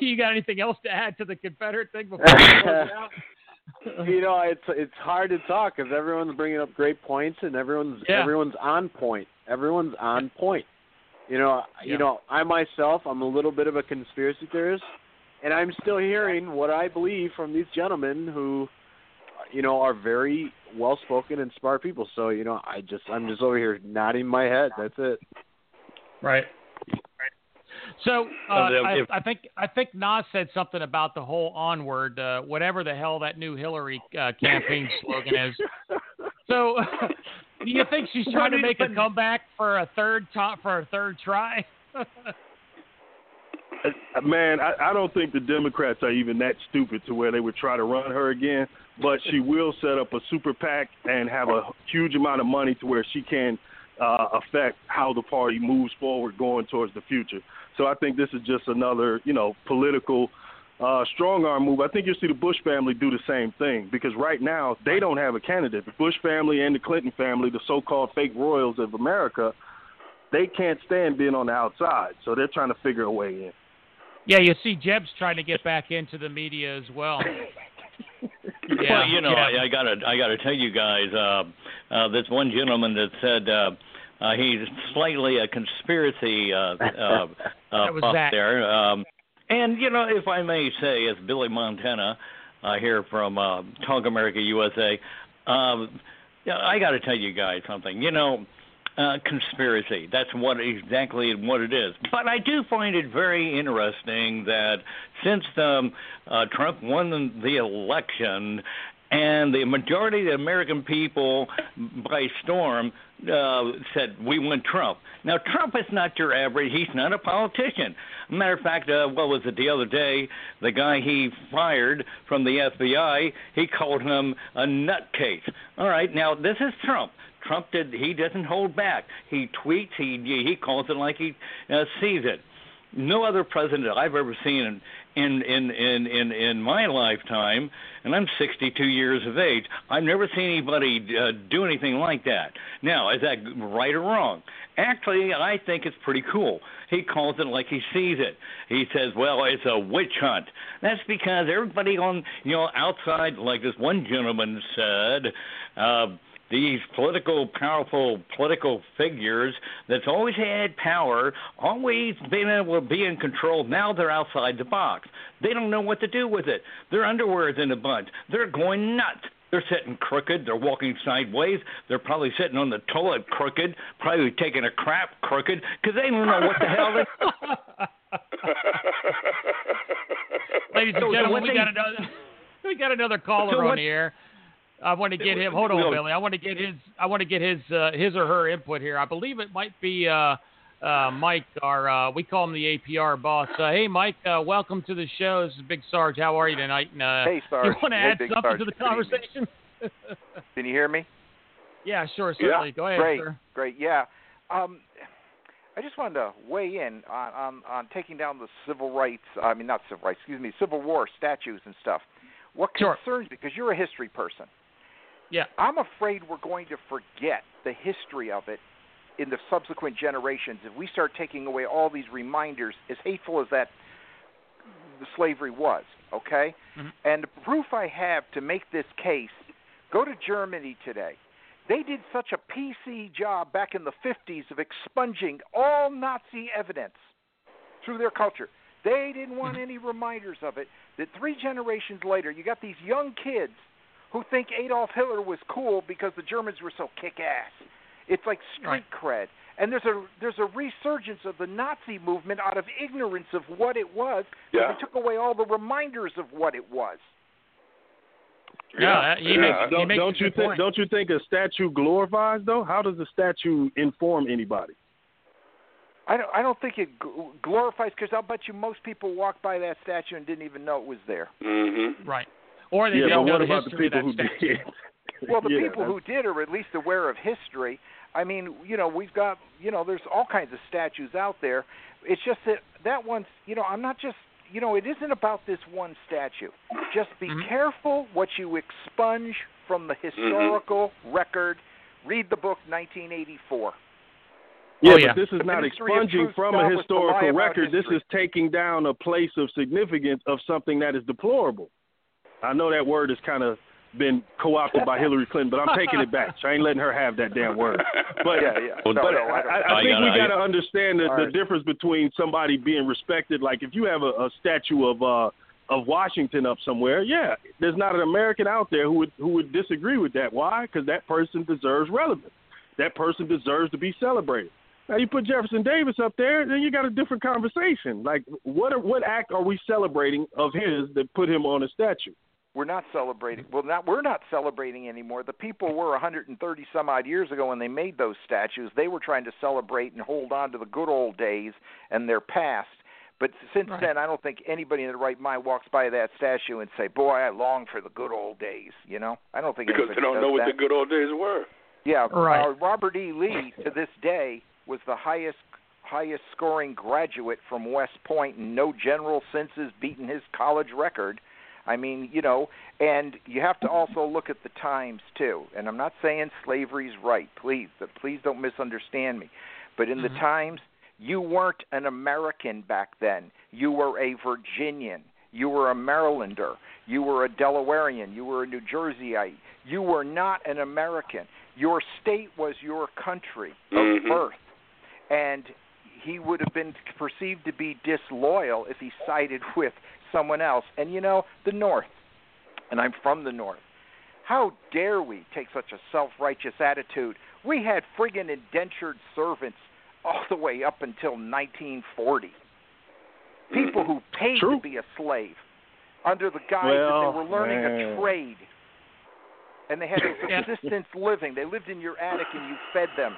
you got anything else to add to the Confederate thing before we close out? you know, it's it's hard to talk because everyone's bringing up great points and everyone's Yeah. everyone's on point. Everyone's on point. You know, Yeah. you know, I myself, I'm a little bit of a conspiracy theorist, and I'm still hearing what I believe from these gentlemen who, you know, are very well spoken and smart people. So you know, I just I'm just over here nodding my head. That's it. Right. So uh, I, I think I think Nas said something about the whole onward, uh, whatever the hell that new Hillary uh, campaign slogan is. So, do you think she's trying to make a comeback for a third top for a third try? Uh, Man, I, I don't think the Democrats are even that stupid to where they would try to run her again. But she will set up a super PAC and have a huge amount of money to where she can uh, affect how the party moves forward going towards the future. So I think this is just another, you know, political uh, strong arm move. I think you'll see the Bush family do the same thing because right now they don't have a candidate. The Bush family and the Clinton family, the so-called fake royals of America, they can't stand being on the outside. So they're trying to figure a way in. Yeah, you see, Jeb's trying to get back into the media as well. Yeah, well, you know, yeah. I, I gotta, I gotta tell you guys, uh, uh, this one gentleman that said uh, uh, he's slightly a conspiracy uh, uh, uh, That was buff there, um, and you know, if I may say, as Billy Montana uh, here from uh, Talk America USA, um, yeah, I got to tell you guys something. You know, uh, conspiracy. That's what exactly what it is. But I do find it very interesting that since um, uh, Trump won the, election and the majority of the American people by storm uh, said we want Trump. Now Trump is not your average. He's not a politician. Matter of fact, uh, what was it the other day? The guy he fired from the FBI, he called him a nutcase. All right, now this is Trump. Trump did. He doesn't hold back. He tweets. He he calls it like he uh, sees it. No other president I've ever seen in in in in in, in my lifetime, and I'm 62 years of age. I've never seen anybody uh, do anything like that. Now, is that right or wrong? Actually, I think it's pretty cool. He calls it like he sees it. He says, "Well, it's a witch hunt." That's because everybody on you know outside, like this one gentleman said. Uh, these political, powerful political figures that's always had power, always been able to be in control. Now they're outside the box. They don't know what to do with it. Their underwear's in a bunch. They're going nuts. They're sitting crooked. They're walking sideways. They're probably sitting on the toilet crooked. Probably taking a crap crooked because they don't know what the hell they. Ladies and So- so gentlemen, what we they- got another we got another caller So on what- the air. I want to get him. Hold on, Well- Billy. I want to get his. I want to get his uh, his or her input here. I believe it might be uh, uh, Mike, our uh, we call him the APR boss. Uh, hey, Mike, uh, welcome to the show. This is Big Sarge. How are you tonight? And, uh, Hey, Sarge. You want to add Big something Sarge. to the conversation? Can you hear me? yeah, sure, certainly. Go ahead, Great, sir. great. Yeah. Um, I just wanted to weigh in on, on on taking down the civil rights. I mean, not civil rights. Excuse me, Civil War statues and stuff. What Sure. concerns me because you're a history person. Yeah. I'm afraid we're going to forget the history of it in the subsequent generations if we start taking away all these reminders, as hateful as that the slavery was. Okay, Mhm. and the proof I have to make this case Go to Germany today. They did such a PC job back in the 50s of expunging all Nazi evidence through their culture. They didn't want Mm-hmm. any reminders of it. That three generations later, you got these young kids who think Adolf Hitler was cool because the Germans were so kick ass. It's like street cred. And there's a there's a resurgence of the Nazi movement out of ignorance of what it was. 'cause Yeah. They took away all the reminders of what it was. Yeah, he yeah. makes- he Don't, makes don't you think? point. Don't you think a statue glorifies though? How does a statue inform anybody? I don't I don't think it glorifies because I'll bet you most people walked by that statue and didn't even know it was there. Mm-hmm. Right. Or they yeah, didn't know what the about the history people of who that statue. did? Well, the Yeah, people who did are at least aware of history. I mean, you know, we've got, you know, there's all kinds of statues out there. It's just that that one's, you know, I'm not just, you know, it isn't about this one statue. Just be Mhm. careful what you expunge from the historical record. Read the book 1984. Yeah, Oh, but this is The not Ministry expunging from a was to lie historical about record. This is taking down a place of significance of something that is deplorable. I know that word has kind of been co-opted by Hillary Clinton, but I'm taking it back. I ain't letting her have that damn word. But Yeah, yeah. but No, no, I, I I, I think gotta- we got to understand the, the right. difference between somebody being respected. Like if you have a, a statue of uh, of Washington up somewhere, yeah, there's not an American out there who would who would disagree with that. Why? Because that person deserves relevance. That person deserves to be celebrated. Now you put Jefferson Davis up there, then you got a different conversation. Like what are, what act are we celebrating of his that put him on a statue? We're not celebrating. Well, not we're not celebrating anymore. The people were 130 some odd years ago when they made those statues. They were trying to celebrate and hold on to the good old days and their past. But since Right. then, I don't think anybody in their right mind walks by that statue and say, "Boy, I long for the good old days." You know, I don't think Because they don't know what that. the good old days were. Yeah, Right. uh, Robert E. Lee to this day was the highest highest scoring graduate from West Point, and no general since has beaten his college record. I mean, you know, and you have to also look at the times too. And I'm not saying slavery's right, please, please don't misunderstand me. But in the Mhm. times, you weren't an American back then. You were a Virginian. You were a Marylander. You were a Delawarean. You were a New Jerseyite. You were not an American. Your state was your country of Mhm. birth. And he would have been perceived to be disloyal if he sided with someone else. And you know, the North, and I'm from the North, how dare we take such a self righteous attitude? We had friggin' indentured servants all the way up until 1940. People who paid True. to be a slave under the guise Well, that they were learning man. a trade. And they had a subsistence living. They lived in your attic and you fed them.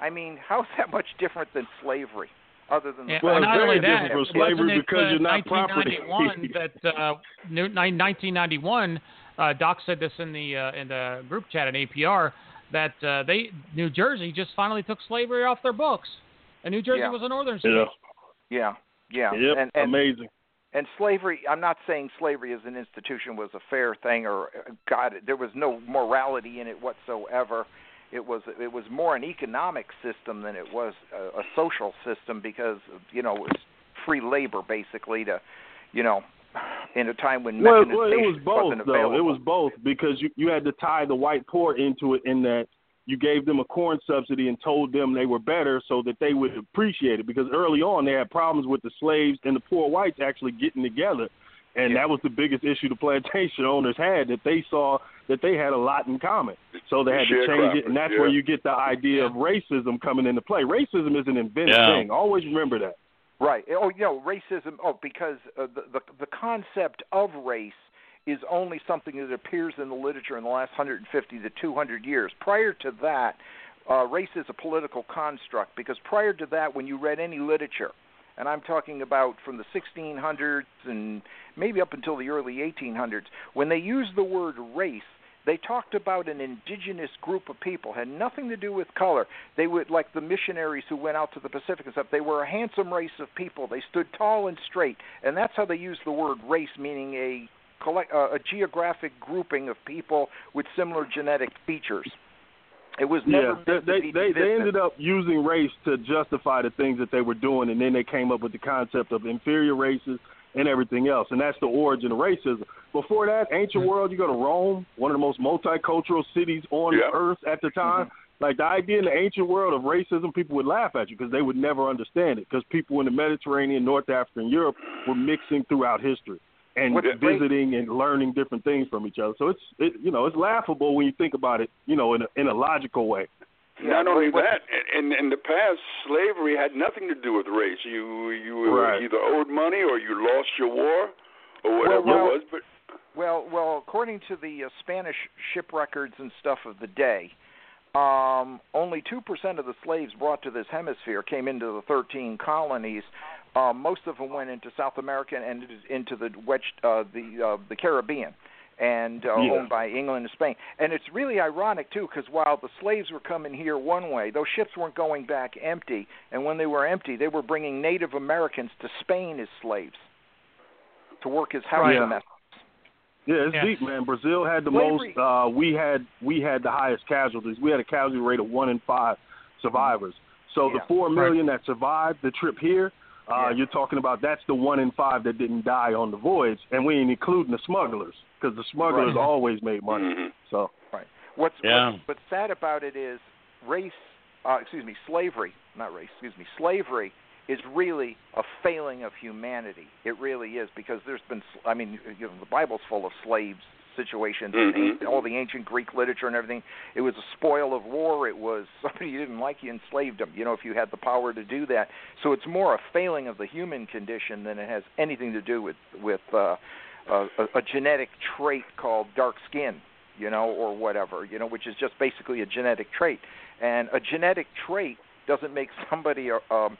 I mean, how's that much different than slavery? Other than the Yeah, Well, not very only that, from slavery it, because uh, you're not property. 1991 that uh, new- ni- 1991, uh, Doc said this in the uh, in the group chat at APR that uh, they New Jersey just finally took slavery off their books, and New Jersey Yeah. was a northern state. Yeah. yeah, yeah, Yep. and and Amazing. and slavery. I'm not saying slavery as an institution was a fair thing or uh, God, there was no morality in it whatsoever. It was it was more an economic system than it was a, a social system because you know it was free labor basically to, you know, in a time when Well, well, it was both though. It was both because you you had to tie the white poor into it in that you gave them a corn subsidy and told them they were better so that they would appreciate it because early on they had problems with the slaves and the poor whites actually getting together and Yeah. that was the biggest issue the plantation owners had that they saw that they had a lot in common so they had to change it and that's Sharecroppers, where you get the idea of racism coming into play racism is an invented Yeah. thing always remember that Right. Oh, you know, racism. Oh, because uh, the, the the concept of race is only something that appears in the literature in the last 150 to 200 years. Prior to that, uh, race is a political construct. Because prior to that, when you read any literature, and I'm talking about from the 1600s and maybe up until the early 1800s, when they used the word race, they talked about an indigenous group of people had nothing to do with color. They would like the missionaries who went out to the pacific and stuff they were a handsome race of people. They stood tall and straight and that's how they used the word race meaning a collect uh, a geographic grouping of people with similar genetic features. It was never yeah, they they, they ended up using race to justify the things that they were doing, and then they came up with the concept of inferior races and everything else. And that's the origin of racism. Before that, ancient mm-hmm. world, you go to Rome, one of the most multicultural cities on Yeah. earth at the time. Mm-hmm. Like the idea in the ancient world of racism, people would laugh at you because they would never understand it because people in the Mediterranean, North Africa, and Europe were mixing throughout history and What's great- visiting and learning different things from each other. So it's it, you know it's laughable when you think about it, you know, in a, in a logical way. Not only but- that, in in the past, slavery had nothing to do with race. You you were Right. either owed money or you lost your war, or whatever well- it was. But Well, well, according to the uh, Spanish ship records and stuff of the day, um, only two percent of the slaves brought to this hemisphere came into the thirteen colonies. Uh, most of them went into South America and into the wedge, uh, the uh, the Caribbean, and uh, Yeah. owned by England and Spain. And it's really ironic too, because while the slaves were coming here one way, those ships weren't going back empty. And when they were empty, they were bringing Native Americans to Spain as slaves to work as house Right. domestics. Yeah, it's Yes. deep, man. Brazil had the Slavery- most. Uh, we had we had the highest casualties. We had a casualty rate of one in five survivors. So the Yeah. four million that survived the trip here, uh, Yeah. you're talking about that's the one in five that didn't die on the voyage, and we ain't including the smugglers because the smugglers Right. always made money. Mhm. So What's, Yeah. what's what's sad about it is race, uh, excuse me, slavery, not race, excuse me, slavery is really a failing of humanity. It really is because there's been, I mean, you know, the Bible's full of slaves situations, and Mhm. an- all the ancient Greek literature and everything. It was a spoil of war. It was somebody you didn't like, you enslaved them. You know, if you had the power to do that. So it's more a failing of the human condition than it has anything to do with with uh, a, a, a genetic trait called dark skin you know, or whatever, you know, which is just basically a genetic trait. And a genetic trait doesn't make somebody a, um,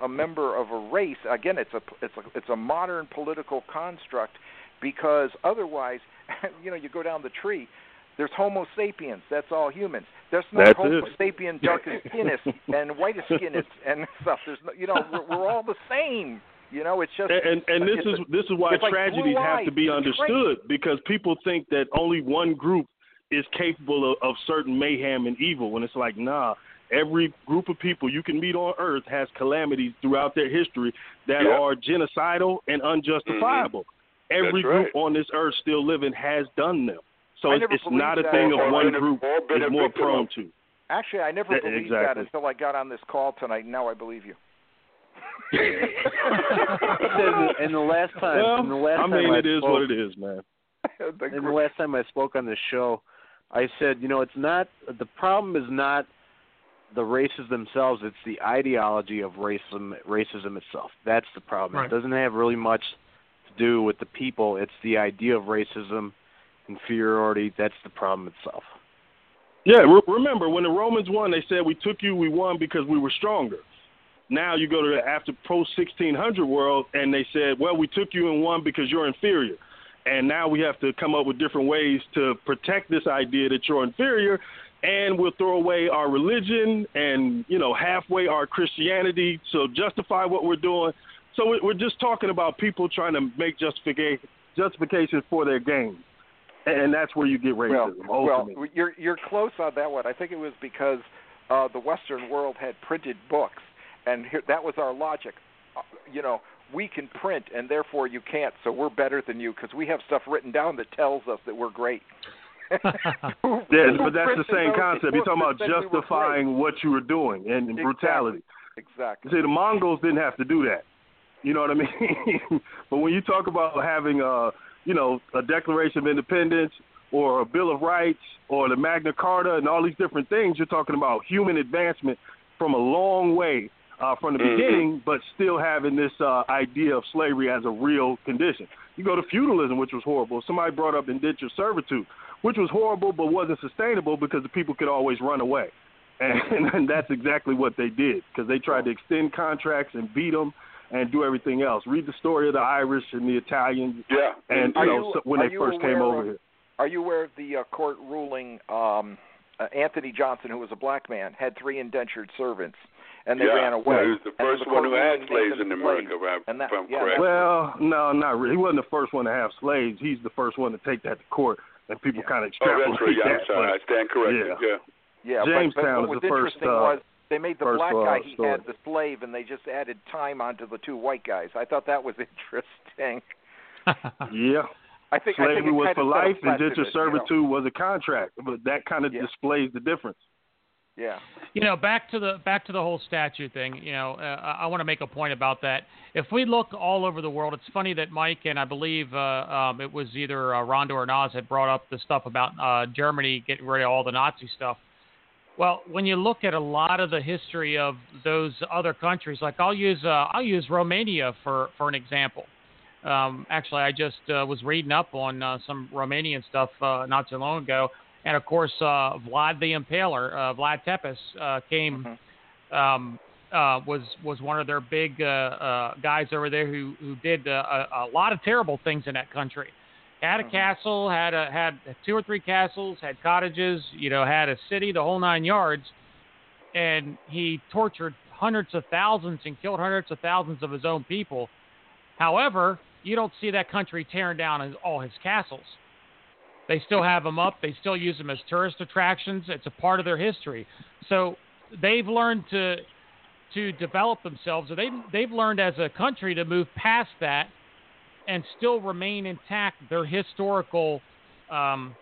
a member of a race. Again, it's a it's a it's a modern political construct because otherwise, you know, you go down the tree. There's Homo sapiens. That's all humans. There's no That's Homo it. sapien darkest skinist and whitest skinist and stuff. There's no, you know, we're, we're all the same. You know, it's just and and, and this is a- this is why it's like tragedies have to be It's understood because people think that only one group is capable of, of certain mayhem and evil when it's like nah every group of people you can meet on earth has calamities throughout their history that Yeah. are genocidal and mm-hmm. unjustifiable every That's right. group on this earth still living has done them so I it's, it's not a thing of one group or is more prone to Actually, I never Yeah, believed that until I got on this call tonight. Now I believe you. and, and the last time, well and the last I mean time it is spoke, what it is man The And the last time I spoke on this show, I said, you know, it's not the problem is not the races themselves; it's the ideology of racism, racism itself. That's the problem. Right. It doesn't have really much to do with the people. It's the idea of racism, inferiority. That's the problem itself. Yeah, re- remember when the Romans won, they said we took you, we won because we were stronger. Now you go to the after post 1600 world, and they said, well, we took you and won because you're inferior. And now we have to come up with different ways to protect this idea that you're inferior, and we'll throw away our religion and you know halfway our Christianity to justify what we're doing. So we- we're just talking about people trying to make justification justification for their gain, and that's where you get well, racism. well, ultimately. you're you're close on that one. I think it was because uh, the Western world had printed books, and here, that was our logic. Uh, you know, we can print, and therefore you can't. So we're better than you because we have stuff written down that tells us that we're great. Who- Yeah, but that's the same concept. You're talking about said we justifying what you were doing and, and brutality. Exactly. See, the Mongols didn't have to do that. You know what I mean? but when you talk about having a, you know, a Declaration of Independence or a Bill of Rights or the Magna Carta and all these different things, you're talking about human advancement from a long way uh, from the Mhm. beginning, but still having this uh, idea of slavery as a real condition. You go to feudalism, which was horrible. Somebody brought up indentured servitude, which was horrible but wasn't sustainable because the people could always run away. And, and that's exactly what they did because they tried to extend contracts and beat them and do everything else. Read the story of the Irish and the Italians, Yeah. and Are you know you- so when they first came aware over of- here. Are you aware of the uh, court ruling? Um, uh, Anthony Johnson, who was a black man, had three indentured servants, and they yeah. ran away. Yeah, he was the And first the one who had slaves in America, slaves. if, I, And that- if yeah, correct. Well, no, not really. He wasn't the first one to have slaves. He's the first one to take that to court, and people Yeah. kind of oh, extrapolate that's right. Yeah, I'm that. sorry. I stand corrected. Yeah. Yeah. Yeah, but- Jamestown but, is what was the first, uh, was They made the First, black guy he story. had the slave, and they just added time onto the two white guys. I thought that was interesting. Yeah. I think I Slavery think was for of set a life, and precedent, indentured you know? servitude was a contract. But that kind of Yeah. displays the difference. Yeah. You know, back to the back to the whole statue thing. You know, uh, I, I want to make a point about that. If we look all over the world, it's funny that Mike and I believe uh, um, it was either uh, Rondo or Nas had brought up the stuff about uh, Germany getting rid of all the Nazi stuff. Well, when you look at a lot of the history of those other countries, like I'll use uh, I'll use Romania for for an example. Um, actually, I just uh, was reading up on uh, some Romanian stuff uh, not too long ago, and of course, uh, Vlad the Impaler, uh, Vlad Tepes, uh, came Mhm. um, uh, was was one of their big uh, uh, guys over there who who did uh, a, a lot of terrible things in that country. Had a Mhm. castle, had a had two or three castles, had cottages, you know, had a city, the whole nine yards, and he tortured hundreds of thousands and killed hundreds of thousands of his own people. However, you don't see that country tearing down his, all his castles. They still have them up. They still use them as tourist attractions. It's a part of their history. So they've learned to to develop themselves. Or they they've learned as a country to move past that and still remain intact their historical um,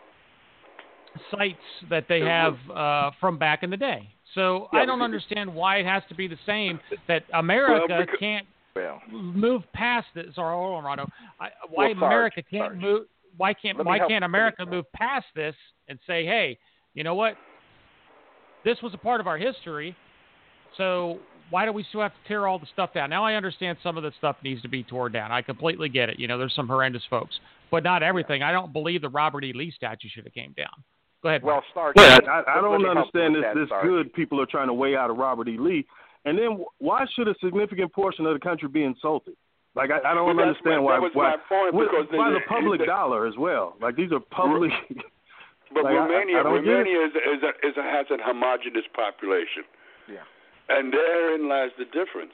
sites that they have uh, from back in the day. So Yeah, I don't understand why it has to be the same. That America Well, because- can't Well, move past this. Sorry, hold on, Rondo. I, why Well, Sarge, America can't Sarge. move? Why can't why can't America move past this and say, hey, you know what? This was a part of our history, so why do we still have to tear all the stuff down? Now I understand some of the stuff needs to be torn down. I completely get it. You know, there's some horrendous folks, but not everything. I don't believe the Robert E. Lee statue should have came down. Go ahead. well, Mike. Sarge. Yeah, let- I, I don't understand this this Sarge. good people are trying to weigh out of Robert E. Lee, and then why should a significant portion of the country be insulted? Like I, I don't Well, understand my- why that was why my point, with- because by they- the public they- dollar as well. Like these are mm-hmm. public. But Like, Romania, I don't get it. Romania is, is, a, is a, has a homogenous population, Yeah. And therein lies the difference.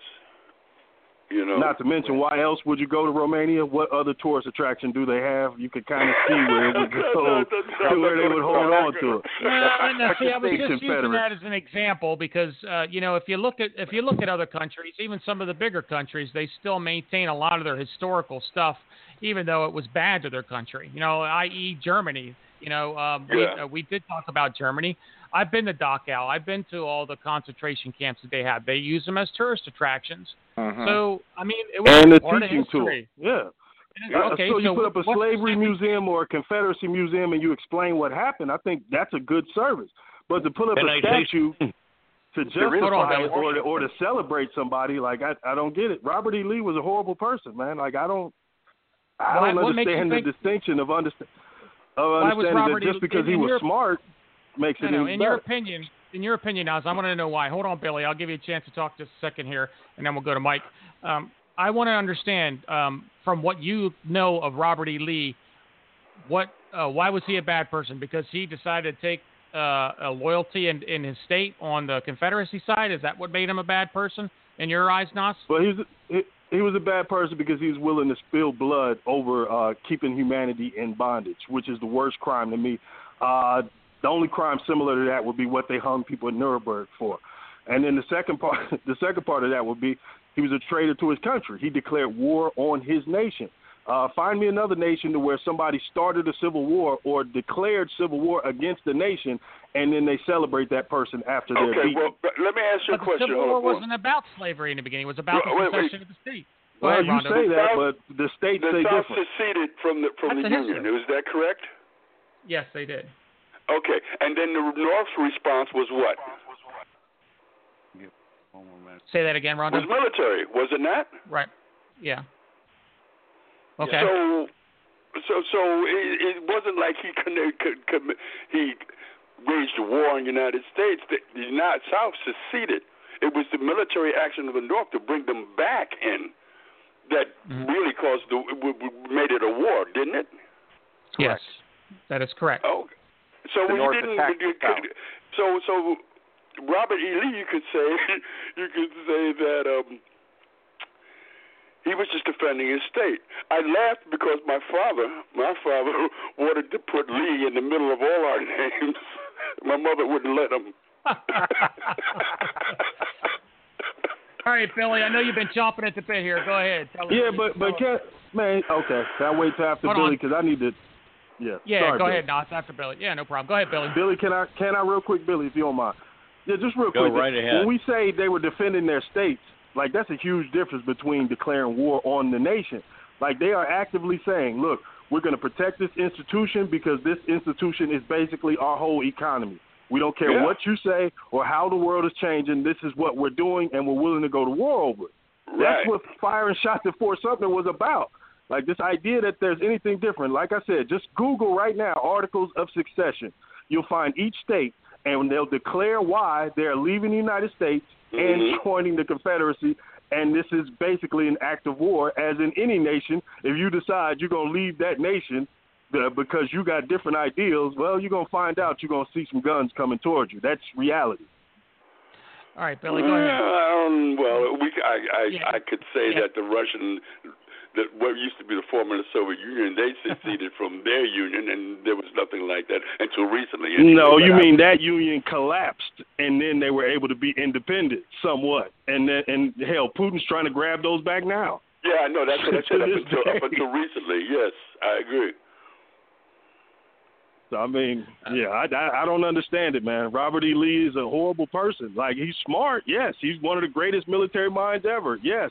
You know, Not to mention, why else would you go to Romania? What other tourist attraction do they have? You could kind of see where it would go to where they would hold on to it. No, no, see, I was just using that as an example because uh, you know if you look at if you look at other countries, even some of the bigger countries, they still maintain a lot of their historical stuff, even though it was bad to their country. You know, i.e. Germany. You know, um, we uh, we did talk about Germany. I've been to Dachau. I've been to all the concentration camps that they have. They use them as tourist attractions. Mhm. So I mean, it was And a part of teaching tool. Yeah. Yeah, Okay, so you put up a slavery museum or a Confederacy museum and you explain what happened, I think that's a good service. But to put up Can a I say- statue to justify one it or to, or to celebrate somebody, like I I don't get it. Robert E. Lee was a horrible person, man. Like I don't I Why- don't what understand the think- distinction of understand of Why was understanding Robert that E. just because he was smart makes No, it no. any In better. your opinion, in your opinion, Oz, I want to know why. Hold on, Billy. I'll give you a chance to talk just a second here, and then we'll go to Mike. Um, I want to understand um, from what you know of Robert E. Lee, what uh, why was he a bad person? Because he decided to take uh, a loyalty in, in his state on the Confederacy side. Is that what made him a bad person in your eyes, Nas? Well, he was he, he was a bad person because he was willing to spill blood over uh, keeping humanity in bondage, which is the worst crime to me. Uh, the only crime similar to that would be what they hung people in Nuremberg for. And then the second part, the second part of that would be he was a traitor to his country. He declared war on his nation. Uh, find me another nation to where somebody started a civil war or declared civil war against the nation, and then they celebrate that person after they're okay. beaten. Well, let me ask you But a the question. Civil Hold War wasn't about slavery in the beginning. It was about Wait, wait, the wait. secession of the state. Go well, ahead, you Rondo. say that, South- but the states the say South different. seceded from the from That's the the Union. history. Is that correct? Yes, they did. Okay. And then the North's response was what? Say that again, Rondo. Was military, was it not? Right. Yeah. Okay. So, so, so it, it wasn't like he could, could, could he waged a war on the United States. The, the United South seceded. It was the military action of the North to bring them back in that Mhm. really caused the made it a war, didn't it? yes, that is correct. Oh, so The we North didn't. attacked You the South. could, so, so Robert E. Lee, you could say, you could say that um, he was just defending his state. I laughed because my father, my father wanted to put Lee in the middle of all our names. my mother wouldn't let him. All right, Billy. I know you've been chomping at the bit here. Go ahead. Tell us- Yeah, but but tell us- can man, okay. Can I wait till after Hold Billy because I need to. Yeah. yeah, Sorry, go Billy. ahead. No, it's after Billy. Yeah, no problem. Go ahead, Billy. Billy, can I can I real quick, Billy, if you don't mind? Yeah, just real Go quick. right ahead. When we say they were defending their states, like that's a huge difference between declaring war on the nation. Like they are actively saying, look, we're going to protect this institution because this institution is basically our whole economy. We don't care Yeah. what you say or how the world is changing. This is what we're doing, and we're willing to go to war over it. right. That's what firing shots at Fort Sumter was about. Like this idea that there's anything different. Like I said, just Google right now articles of succession. You'll find each state, and they'll declare why they're leaving the United States and Mhm. joining the Confederacy. And this is basically an act of war, as in any nation. If you decide you're going to leave that nation uh, because you got different ideals, well, you're going to find out you're going to see some guns coming towards you. That's reality. All right, Billy. Go ahead. Um, well, we, I, I, Yeah. I could say Yeah. that the Russian, that what used to be the former Soviet Union, they seceded from their union, and there was nothing like that until recently. No, you I- mean that union collapsed, and then they were able to be independent somewhat, and then and hell, Putin's trying to grab those back now. Yeah, I know. That's what I said up until, up day. until recently. Yes, I agree. So I mean, yeah, I, I I don't understand it, man. Robert E. Lee is a horrible person. Like he's smart, yes. He's one of the greatest military minds ever, yes.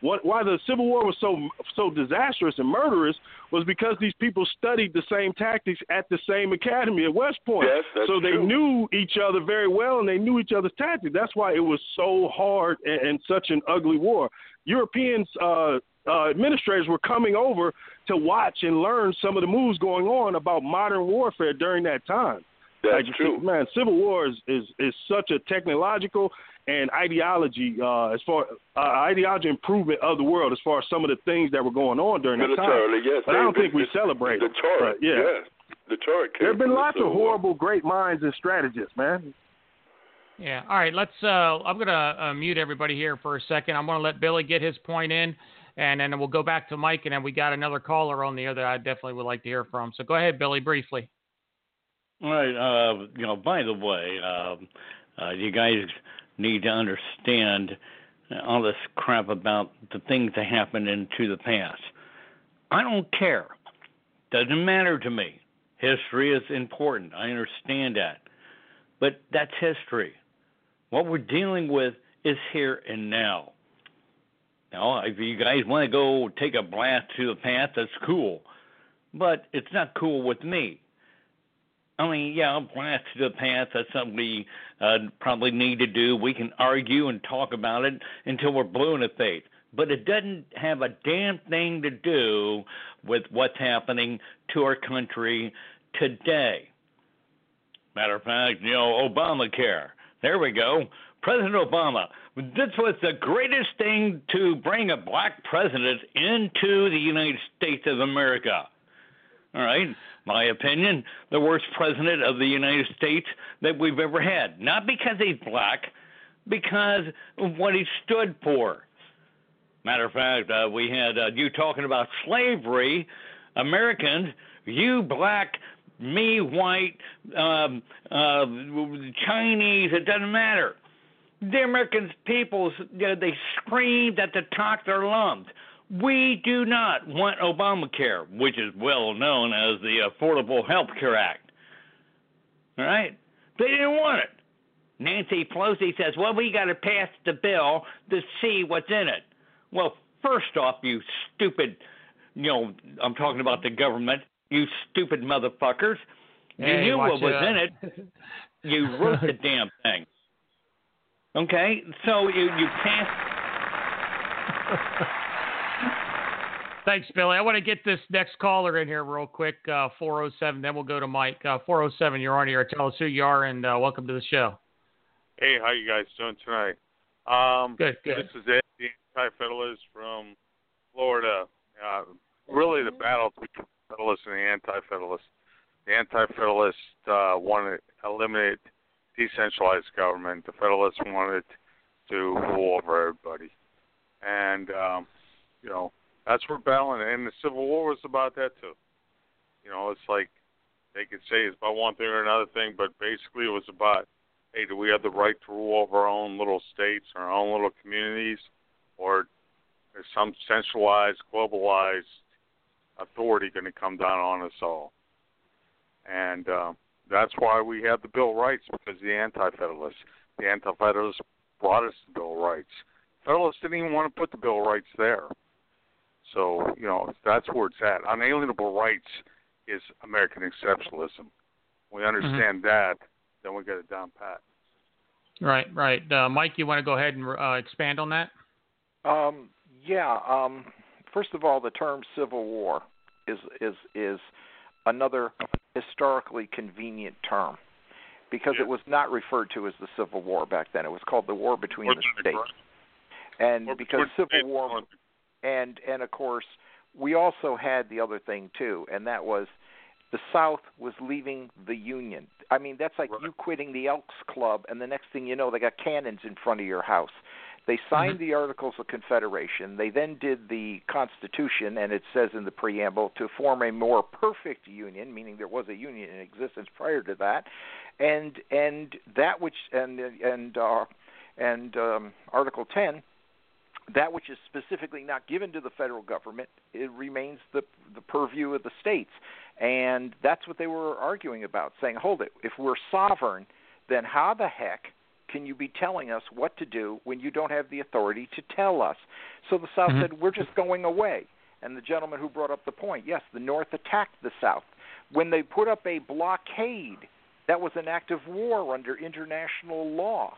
What, why the Civil War was so so disastrous and murderous was because these people studied the same tactics at the same academy at West Point. Yes, that's so they true. knew each other very well and they knew each other's tactics. That's why it was so hard and, and such an ugly war. Europeans uh, uh, administrators were coming over to watch and learn some of the moves going on about modern warfare during that time. That's like, true. Man, Civil War is, is, is such a technological and ideology uh, as far uh, ideology improvement of the world as far as some of the things that were going on during that time. Militarily, yes. But I don't think we celebrate the it. Torah. Yeah. yes. The Torah. There have been from the lots of Civil War. horrible, great minds and strategists, man. Yeah. All right. Let's. Uh, I'm gonna uh, mute everybody here for a second. I'm gonna let Billy get his point in, and then we'll go back to Mike, and then we got another caller on the other. I definitely would like to hear from. So go ahead, Billy, briefly. All right. Uh, you know, by the way, um, uh, you guys need to understand all this crap about the things that happened into the past. I don't care. Doesn't matter to me. History is important. I understand that. But that's history. What we're dealing with is here and now. Now, if you guys want to go take a blast to the past, that's cool. But it's not cool with me. I mean, yeah, blast to the past, that's something we uh, probably need to do. We can argue and talk about it until we're blue in the face. But it doesn't have a damn thing to do with what's happening to our country today. Matter of fact, you know, Obamacare. There we go. President Obama. This was the greatest thing to bring a black president into the United States of America. All right, my opinion, the worst president of the United States that we've ever had. Not because he's black, because of what he stood for. Matter of fact, uh, we had uh, you talking about slavery. Americans, you black, me white, um, uh, Chinese, it doesn't matter. The American people, you know, they screamed at the top of their lungs. We do not want Obamacare, which is well known as the Affordable Health Care Act. All right? They didn't want it. Nancy Pelosi says, well, we got to pass the bill to see what's in it. Well, first off, you stupid, you know, I'm talking about the government, you stupid motherfuckers. You Hey, knew what was it in it. You wrote the damn thing. Okay? So you, you passed. Thanks, Billy. I want to get this next caller in here real quick. Uh, 407. Then we'll go to Mike. Uh, 407. You're on here. Tell us who you are and uh, welcome to the show. Hey, how you guys doing tonight? Um, Good, good. This is Ed, the Anti-Federalist from Florida. Uh, really, the battle between the Federalists and the Anti-Federalists. The Anti-Federalists uh, wanted to eliminate decentralized government. The Federalists wanted to rule over everybody, and um, you know that's where battling. And the Civil War was about that too. You know, it's like they could say it's about one thing or another thing, but basically it was about hey, do we have the right to rule over our own little states, our own little communities, or is some centralized, globalized authority going to come down on us all? And uh, that's why we have the Bill of Rights because the Anti-Federalists, the Anti-Federalists brought us the Bill of Rights. Federalists didn't even want to put the Bill of Rights there. So you know that's where it's at. Unalienable rights is American exceptionalism. We understand that, then we get it down pat. Right, right. Uh, Mike, you want to go ahead and uh, expand on that? Um, yeah. Um, first of all, the term Civil War is is is another historically convenient term because Yeah. it was not referred to as the Civil War back then. It was called the War between the states. And Or because between Civil states War and- and of course we also had the other thing too and that was the south was leaving the union i mean that's like Right. you quitting the elks club and the next thing you know they got cannons in front of your house they signed Mhm. the articles of confederation they then did the constitution and it says in the preamble to form a more perfect union meaning there was a union in existence prior to that and and that which and and uh and um article 10 that which is specifically not given to the federal government it remains the the purview of the states. And that's what they were arguing about saying hold it. If we're sovereign then how the heck can you be telling us what to do when you don't have the authority to tell us? So the south Mhm. said we're just going away. And the gentleman who brought up the point yes the north attacked the south. When they put up a blockade that was an act of war under international law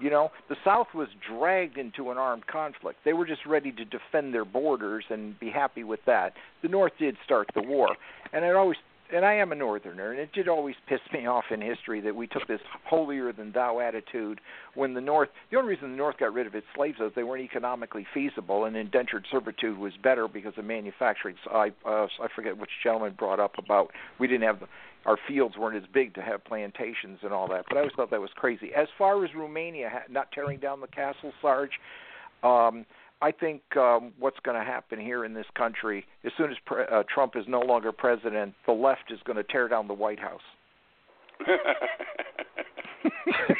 you know, the South was dragged into an armed conflict. They were just ready to defend their borders and be happy with that. The North did start the war, and it always and I am a northerner, and it did always piss me off in history that we took this holier than thou attitude when the North. The only reason the North got rid of its slaves was they weren't economically feasible, and indentured servitude was better because of manufacturing. So I uh, I forget which gentleman brought up about we didn't have the our fields weren't as big to have plantations and all that. But I always thought that was crazy. As far as Romania not tearing down the castle, Sarge, um, I think um, what's going to happen here in this country, as soon as pre- uh, Trump is no longer president, the left is going to tear down the White House.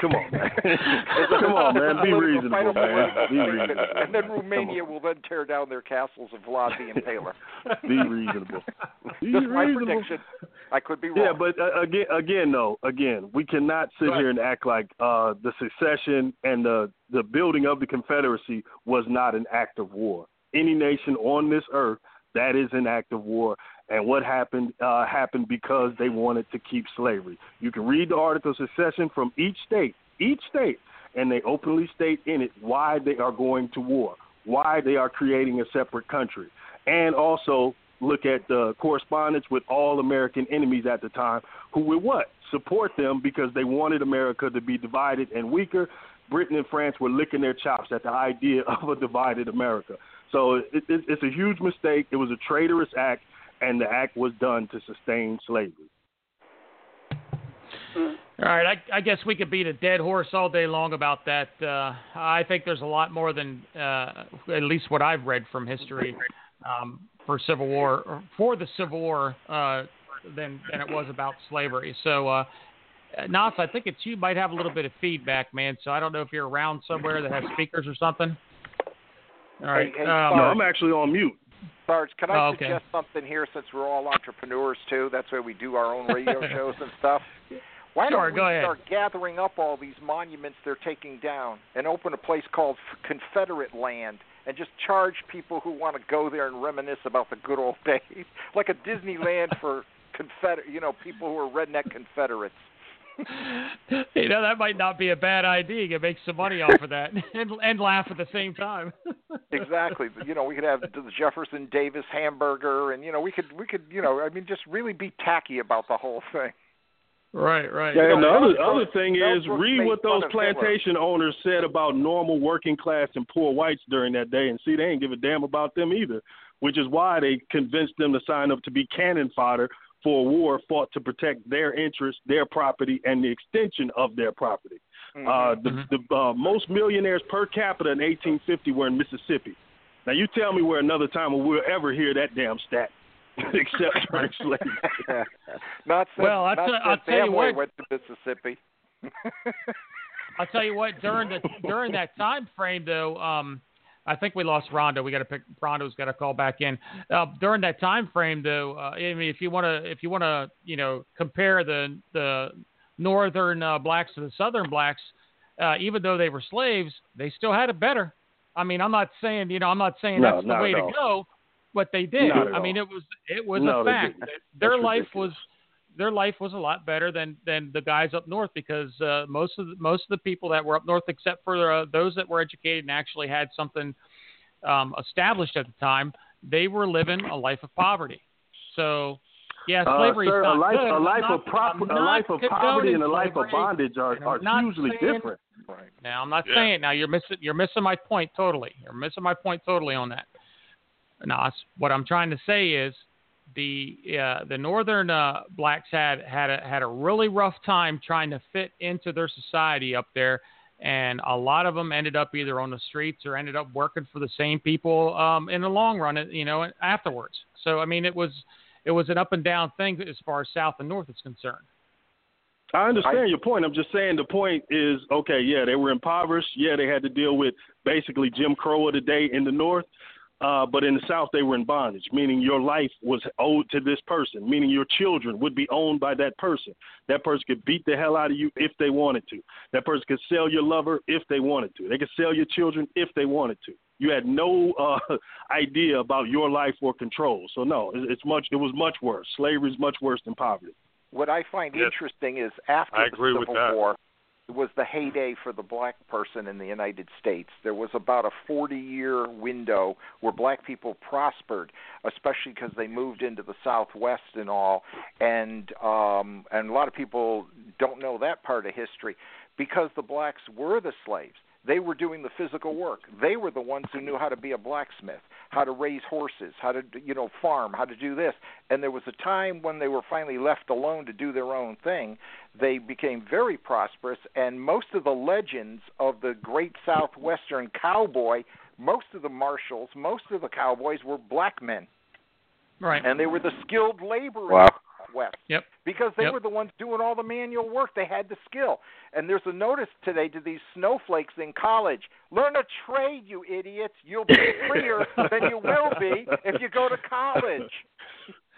Come on, man. Come on, man. Be reasonable, man. Be reasonable. And then Romania will then tear down their castles of Vlad the Impaler. Be reasonable. Be Just my prediction. I could be wrong. Yeah, but uh, again, again, though, again, we cannot sit Right. here and act like uh, the secession and the the building of the Confederacy was not an act of war. Any nation on this earth that is an act of war, and what happened uh, happened because they wanted to keep slavery. You can read the Articles of Secession from each state, each state, and they openly state in it why they are going to war, why they are creating a separate country, and also look at the correspondence with all American enemies at the time who would what? Support them because they wanted America to be divided and weaker. Britain and France were licking their chops at the idea of a divided America. So it, it, it's a huge mistake. It was a traitorous act, and the act was done to sustain slavery. All right, I, I guess we could beat a dead horse all day long about that. Uh, I think there's a lot more than, uh, at least what I've read from history, um, for Civil War, or for the Civil War, uh, than than it was about slavery. So, uh, Nas, I think it's you might have a little bit of feedback, man. So I don't know if you're around somewhere that has speakers or something. All right. Um, No, I'm actually on mute. Sarge, can I Oh, okay. suggest something here since we're all entrepreneurs too? That's why we do our own radio shows and stuff. Why Sure, don't we ahead. start gathering up all these monuments they're taking down and open a place called Confederate Land and just charge people who want to go there and reminisce about the good old days, like a Disneyland for Confederate, you know, people who are redneck Confederates. you know that might not be a bad idea. You can make some money off of that and and laugh at the same time. exactly. You know, we could have the Jefferson Davis hamburger, and you know, we could we could you know, I mean, just really be tacky about the whole thing. Right, right. Yeah, and the other, other thing is, read what those fun Hitler. plantation owners said about normal working class and poor whites during that day, and see, they ain't give a damn about them either, which is why they convinced them to sign up to be cannon fodder for a war fought to protect their interests, their property, and the extension of their property. Mm-hmm. Uh, the Mhm. the uh, most millionaires per capita in 1850 were in Mississippi. Now, you tell me where another time we'll ever hear that damn stat, except during slavery. not since, Well, I'll not tell- I'll tell you Amway what. went to Mississippi. I'll tell you what. During the during that time frame, though, um, I think we lost Rondo. We got to pick. Rondo's got to call back in. Uh, during that time frame, though, uh, I mean, if you want to, if you want to, you know, compare the the northern uh, blacks to the southern blacks, uh, even though they were slaves, they still had it better. I mean, I'm not saying, you know, I'm not saying No, that's the way to go, but they did. I mean, it was it was No, a fact. Their That's life ridiculous. was their life was a lot better than than the guys up north because uh, most of the, most of the people that were up north, except for uh, those that were educated and actually had something um, established at the time, they were living a life of poverty. So, yeah, Uh, slavery sir, is not a life, good. a I'm life not- of prop, a life of poverty and a life of bondage are, are not hugely saying- different. Right. Now, I'm not Yeah. saying now you're missing you're missing my point totally. You're missing my point totally on that. Now, it's- what I'm trying to say is the uh, the northern uh, blacks had had a, had a really rough time trying to fit into their society up there, and a lot of them ended up either on the streets or ended up working for the same people um, in the long run, you know, afterwards. So I mean, it was it was an up and down thing as far as south and north is concerned. I understand I- your point. I'm just saying the point is okay. Yeah, they were impoverished. Yeah, they had to deal with basically Jim Crow of the day in the North. Uh, but in the South, they were in bondage, meaning your life was owed to this person, meaning your children would be owned by that person. That person could beat the hell out of you if they wanted to. That person could sell your lover if they wanted to. They could sell your children if they wanted to. You had no uh, idea about your life or control. So no, it's, it's much. It was much worse. Slavery is much worse than poverty. What I find Yes. interesting is after I the agree with Civil that. War was the heyday for the black person in the United States. There was about a 40-year window where black people prospered, especially because they moved into the Southwest and all. And um, and a lot of people don't know that part of history because the blacks were the slaves. They were doing the physical work. They were the ones who knew how to be a blacksmith, how to raise horses, how to you know farm, how to do this. And there was a time when they were finally left alone to do their own thing. They became very prosperous, and most of the legends of the great southwestern cowboy, most of the marshals, most of the cowboys were black men, Right. and they were the skilled laborers Wow. West Yep. because they Yep. were the ones doing all the manual work. They had the skill. And there's a notice today to these snowflakes in college. Learn a trade, you idiots. You'll be freer than you will be if you go to college.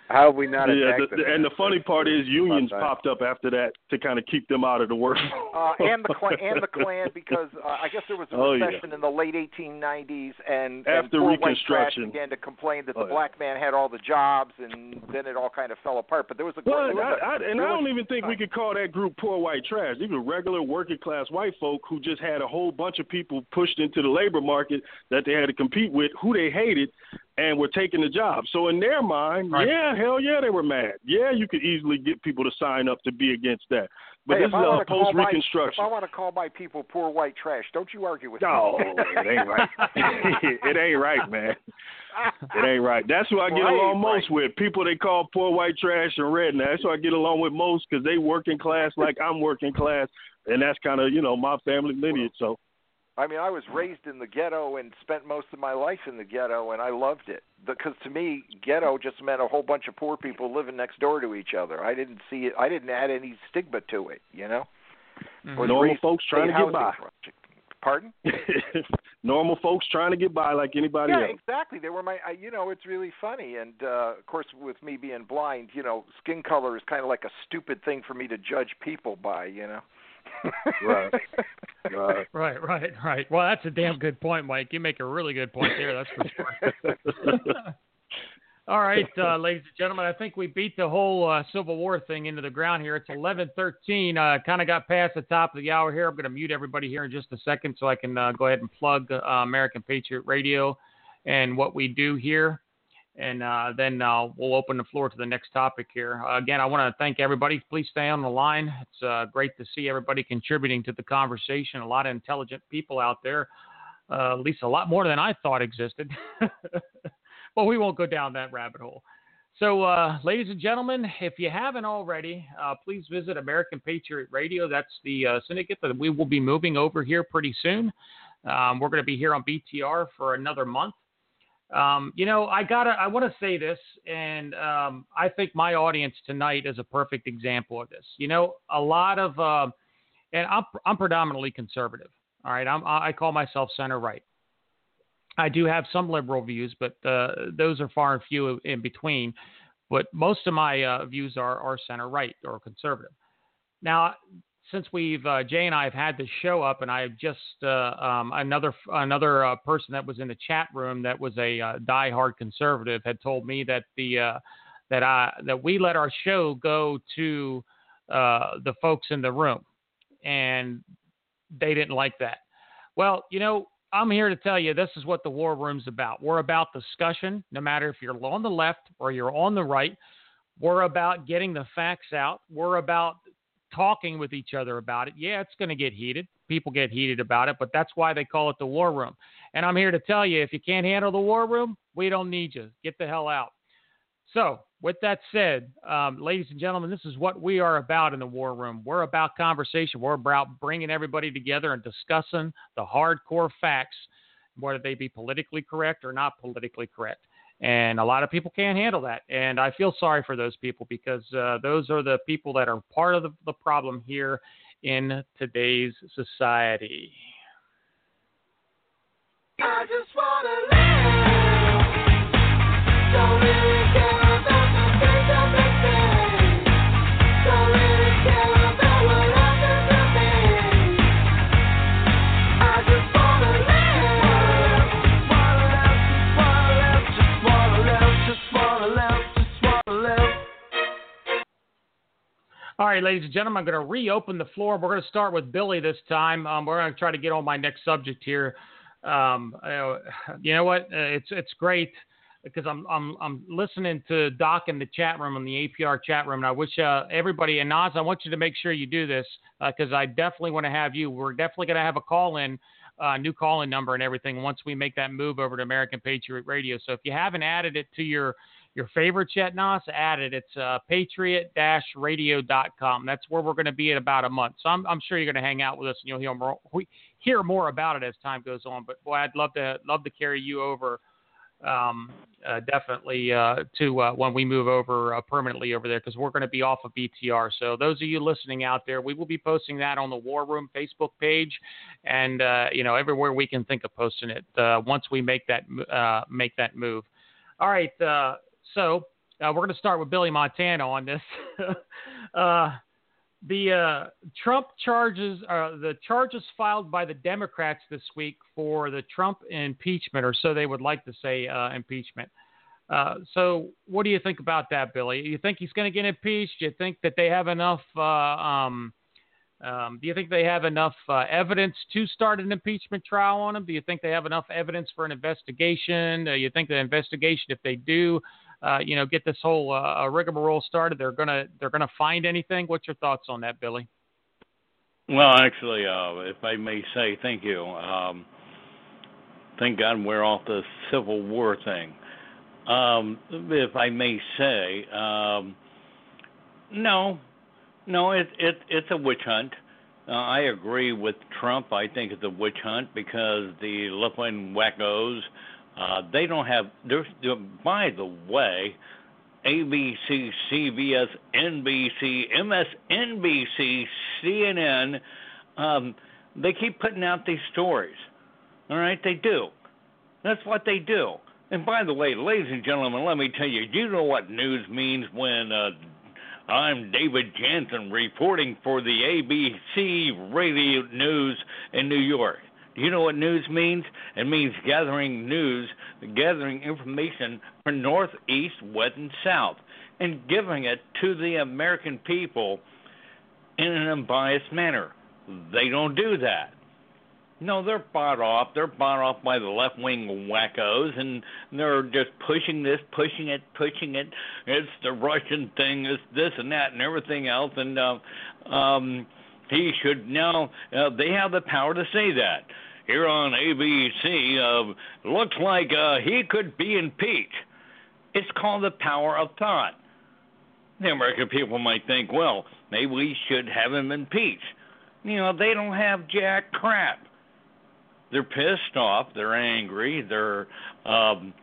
How have we not yeah, the, them? and the funny part is unions popped up after that to kind of keep them out of the workforce. Uh, and the Klan, and the Klan because uh, I guess there was a Oh, yeah. recession in the late 1890s, and, and After poor white trash Reconstruction. began to complain that the Oh, yeah. black man had all the jobs, and then it all kind of fell apart. But there was a Well, there was a- I, I, and I don't even think we could call that group poor white trash. These were regular working class white folk who just had a whole bunch of people pushed into the labor market that they had to compete with, who they hated, and were taking the job. So in their mind, Right. yeah, hell yeah, they were mad. Yeah, you could easily get people to sign up to be against that. But Hey, this is I wanna call post my- If Reconstruction. I want to call my people poor white trash, don't you argue with No, me. it ain't right. it ain't right, man. It ain't right. That's who I get Right, along most right. with. People they call poor white trash and redneck. That's who I get along with most because they working class like I'm working class, and that's kind of you know my family lineage. So I mean, I was raised in the ghetto and spent most of my life in the ghetto, and I loved it. Because to me, ghetto just meant a whole bunch of poor people living next door to each other. I didn't see it. I didn't add any stigma to it. You know. Mhm. Was Normal raised folks trying to get by. project. Pardon? normal folks trying to get by like anybody Yeah, else. Yeah, exactly. They were my. I, you know, it's really funny, and uh, of course, with me being blind, you know, skin color is kind of like a stupid thing for me to judge people by. You know. Right. Right. Right, right, right. Well, that's a damn good point, Mike. You make a really good point there. That's for sure. All right, uh, ladies and gentlemen, I think we beat the whole uh, Civil War thing into the ground here. It's 11:13. Uh, kind of got past the top of the hour here. I'm going to mute everybody here in just a second so I can uh, go ahead and plug uh, American Patriot Radio and what we do here, and uh, then uh, we'll open the floor to the next topic here. Uh, again, I want to thank everybody. Please stay on the line. It's uh, great to see everybody contributing to the conversation. A lot of intelligent people out there, uh, at least a lot more than I thought existed. but we won't go down that rabbit hole. So, uh, ladies and gentlemen, if you haven't already, please visit American Patriot Radio. That's the syndicate that we will be moving over here pretty soon. Um, we're going to be here on BTR for another month. Um, you know, I gotta, I want to say this, and um, I think my audience tonight is a perfect example of this. You know, a lot of, uh, and I'm I'm predominantly conservative. All right, I'm I call myself center right. I do have some liberal views, but uh, those are far and few in between. But most of my uh, views are are center right or conservative. Now, since we've uh, Jay and I have had this show up, and I just uh, um, another another uh, person that was in the chat room that was a uh, diehard conservative had told me that the uh, that I that we let our show go to uh, the folks in the room, and they didn't like that. Well, you know, I'm here to tell you this is what the war room's about. We're about discussion, no matter if you're on the left or you're on the right. We're about getting the facts out. We're about talking with each other about it. Yeah, it's going to get heated. People get heated about it, but that's why they call it the war room. And I'm here to tell you if you can't handle the war room, we don't need you. Get the hell out. So, with that said, um, ladies and gentlemen, this is what we are about in the war room. We're about conversation. We're about bringing everybody together and discussing the hardcore facts, whether they be politically correct or not politically correct. And a lot of people can't handle that. And I feel sorry for those people because uh, those are the people that are part of the, the problem here in today's society. All right, ladies and gentlemen, I'm going to reopen the floor. We're going to start with Billy this time. Um, we're going to try to get on my next subject here. Um, uh, you know what? Uh, it's it's great because I'm I'm I'm listening to Doc in the chat room in the APR chat room, and I wish uh, everybody and Nas, I want you to make sure you do this because I definitely want to have you. We're definitely going to have a call in. Uh, new call-in number and everything once we make that move over to American Patriot Radio. So if you haven't added it to your your favorites yet, Nas, add it. It's uh, patriot-radio.com. That's where we're going to be in about a month. So I'm, I'm sure you're going to hang out with us and you'll hear more, hear more about it as time goes on. But boy, I'd love to love to carry you over um, uh, definitely uh, to uh, when we move over uh, permanently over there because we're going to be off of BTR. So those of you listening out there, we will be posting that on the War Room Facebook page, and uh, you know everywhere we can think of posting it uh, once we make that make that move. All right, so uh, we're going to start with Billy Montana on this. uh, the uh, Trump charges, uh, the charges filed by the Democrats this week for the Trump impeachment, or so they would like to say uh, impeachment. So, what do you think about that, Billy? You think he's going to get impeached? Do you think that they have enough? Um, um, do you think they have enough uh, evidence to start an impeachment trial on him? Do you think they have enough evidence for an investigation? Uh, you think the investigation, if they do, uh, you know, get this whole uh, rigmarole started, they're gonna they're gonna find anything? What's your thoughts on that, Billy? Well, actually, uh, if I may say, thank you. Um, thank God we're off the Civil War thing. Um, if I may say, um, no, no, it, it it's a witch hunt. Uh, I agree with Trump. I think it's a witch hunt because the left-wing wackos, uh, they don't have. There's, by the way, ABC, CBS, NBC, MSNBC, CNN, um, they keep putting out these stories. All right, they do. That's what they do. And by the way, ladies and gentlemen, let me tell you, you know what news means when uh, I'm David Jansen reporting for the ABC Radio News in New York? You know what news means? It means gathering news, gathering information from North, East, West, and South, and giving it to the American people in an unbiased manner. They don't do that. No, they're bought off. They're bought off by the left wing wackos, and they're just pushing this, pushing it, pushing it. It's the Russian thing, it's this and that, and everything else. And uh, um, he should now. Uh, they have the power to say that. Here on ABC, uh, looks like uh, he could be impeached. It's called the power of thought. The American people might think, well, maybe we should have him impeached. You know, they don't have jack crap they're pissed off, they're angry, they're um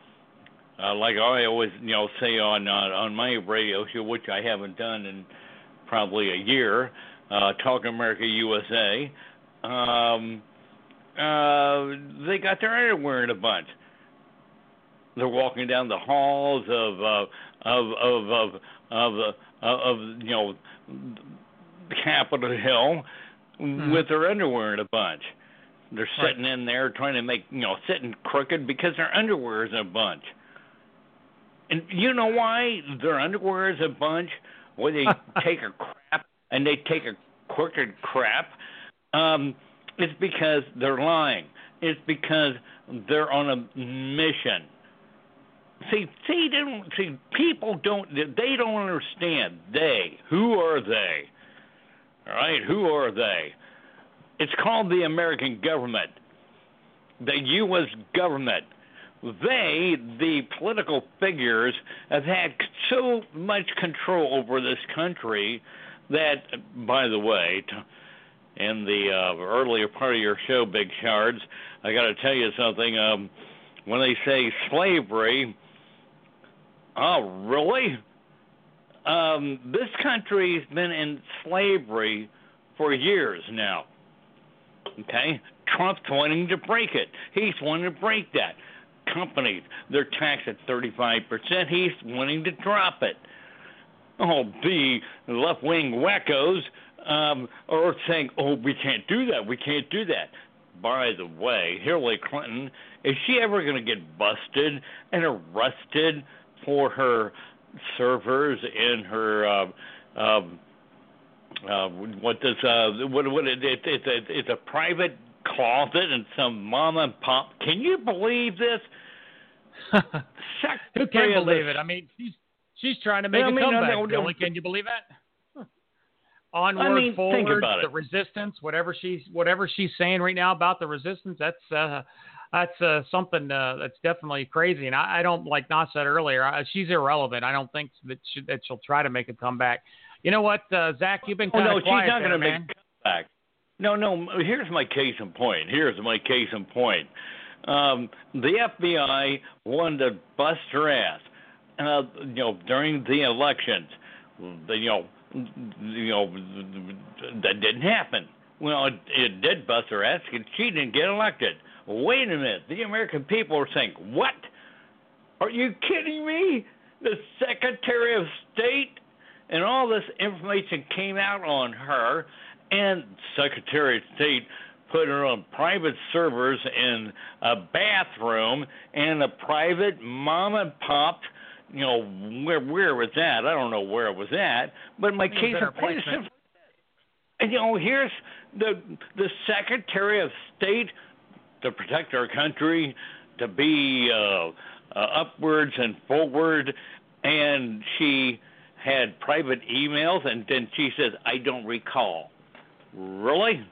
uh, like I always you know say on uh, on my radio show, which I haven't done in probably a year. uh, Talk America USA, um, uh, they got their underwear in a bunch. They're walking down the halls of uh, of of of of, uh, of you know Capitol Hill Mm-hmm. with their underwear in a bunch. They're sitting in there trying to make you know sitting crooked because their underwear is in a bunch. And you know why their underwear is a bunch? Where they take a crap and they take a crooked crap. Um, it's because they're lying. It's because they're on a mission. See, see, don't see. People don't. They don't understand. They. Who are they? All right. Who are they? It's called the American government, the U.S. government. They, the political figures, have had so much control over this country that, by the way, in the uh, earlier part of your show, Big Sarge, I got to tell you something. Um, when they say slavery, oh, really? Um, this country's been in slavery for years now. Okay? Trump's wanting to break it. He's wanting to break that. Companies, they're taxed at 35%. He's wanting to drop it. Oh, the left wing wackos um, are saying, oh, we can't do that. We can't do that. By the way, Hillary Clinton, is she ever going to get busted and arrested for her servers in her uh, um, uh, what does uh, what what it, it, it's a it's a private closet and some mom and pop. Can you believe this? Who can believe it? I mean, she's she's trying to make I a mean, no, comeback. no, no. Billy, can you believe that? Onward, I mean, forward, think about the it. resistance, whatever she's whatever she's saying right now about the resistance, that's uh, that's uh, something uh, that's definitely crazy. And I, I don't like Nas said earlier, I, she's irrelevant. I don't think that she, that she'll try to make a comeback. You know what, uh, Zach? You've been Oh kind no, of she's quiet not there, going to man. make a comeback. No, no. Here's my case in point. Here's my case in point. Um, the FBI wanted to bust her ass. Uh, you know, during the elections, the, you know, you know, that didn't happen. Well, it, it did bust her ass because she didn't get elected. Wait a minute. The American people are saying, "What? Are you kidding me? The Secretary of State and all this information came out on her, and Secretary of State put her on private servers in a bathroom and a private mom and pop. You know where where was that? I don't know where it was at. But my case her point is and you know, here's the the Secretary of State to protect our country, to be uh, uh, upwards and forward, and she had private emails, and then she says, "I don't recall." Really?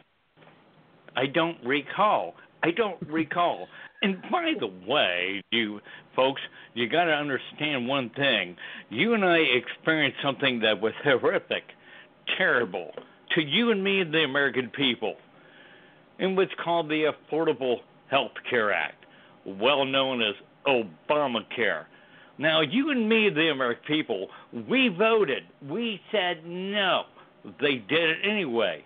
I don't recall. I don't recall. And by the way, you folks, you got to understand one thing. You and I experienced something that was horrific, terrible to you and me, and the American people, in what's called the Affordable Health Care Act, well known as Obamacare. Now, you and me, the American people, we voted. We said no. They did it anyway.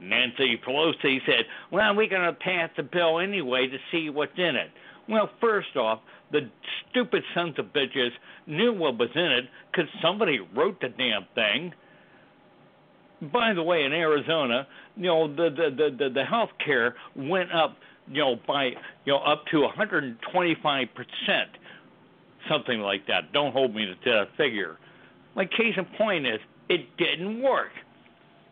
Nancy Pelosi said, Well, we're going to pass the bill anyway to see what's in it. Well, first off, the stupid sons of bitches knew what was in it because somebody wrote the damn thing. By the way, in Arizona, you know the the the the, health care went up, you know, by you know up to 125 percent, something like that. Don't hold me to that figure. My case in point is it didn't work.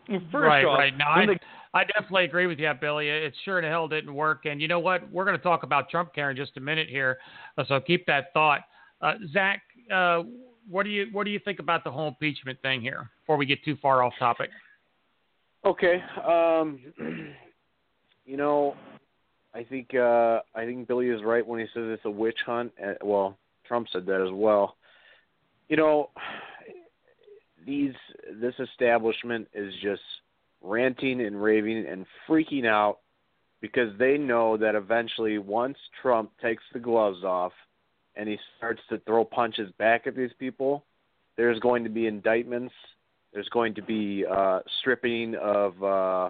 First right, off, right. No, I, when the I definitely agree with you, Billy. It sure the hell didn't work. And you know what? We're going to talk about Trump care in just a minute here, uh, so keep that thought. Uh, Zach, uh, what do you what do you think about the whole impeachment thing here? Before we get too far off topic. Okay. Um, you know, I think uh, I think Billy is right when he says it's a witch hunt. Uh, well, Trump said that as well. You know, these this establishment is just ranting and raving and freaking out because they know that eventually once Trump takes the gloves off and he starts to throw punches back at these people, there's going to be indictments, There's going to be uh, stripping of uh,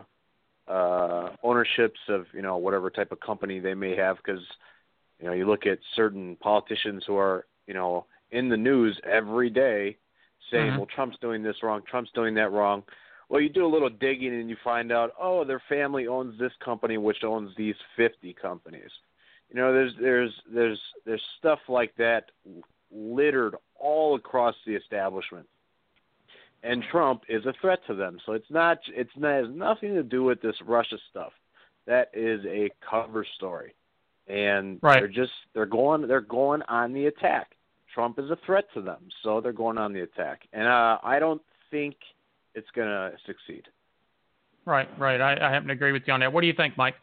uh, ownerships of you know whatever type of company they may have because you know you look at certain politicians who are you know in the news every day saying, Mhm. well, Trump's doing this wrong, Trump's doing that wrong. Well, you do a little digging and you find out, oh, their family owns this company, which owns these 50 companies. You know, there's there's there's there's stuff like that littered all across the establishment, and Trump is a threat to them. So it's not it's not, it has nothing to do with this Russia stuff. That is a cover story, and Right. they're just they're going they're going on the attack. Trump is a threat to them, so they're going on the attack, and uh, I don't think it's going to succeed. Right, right. I, I happen to agree with you on that. What do you think, Mike?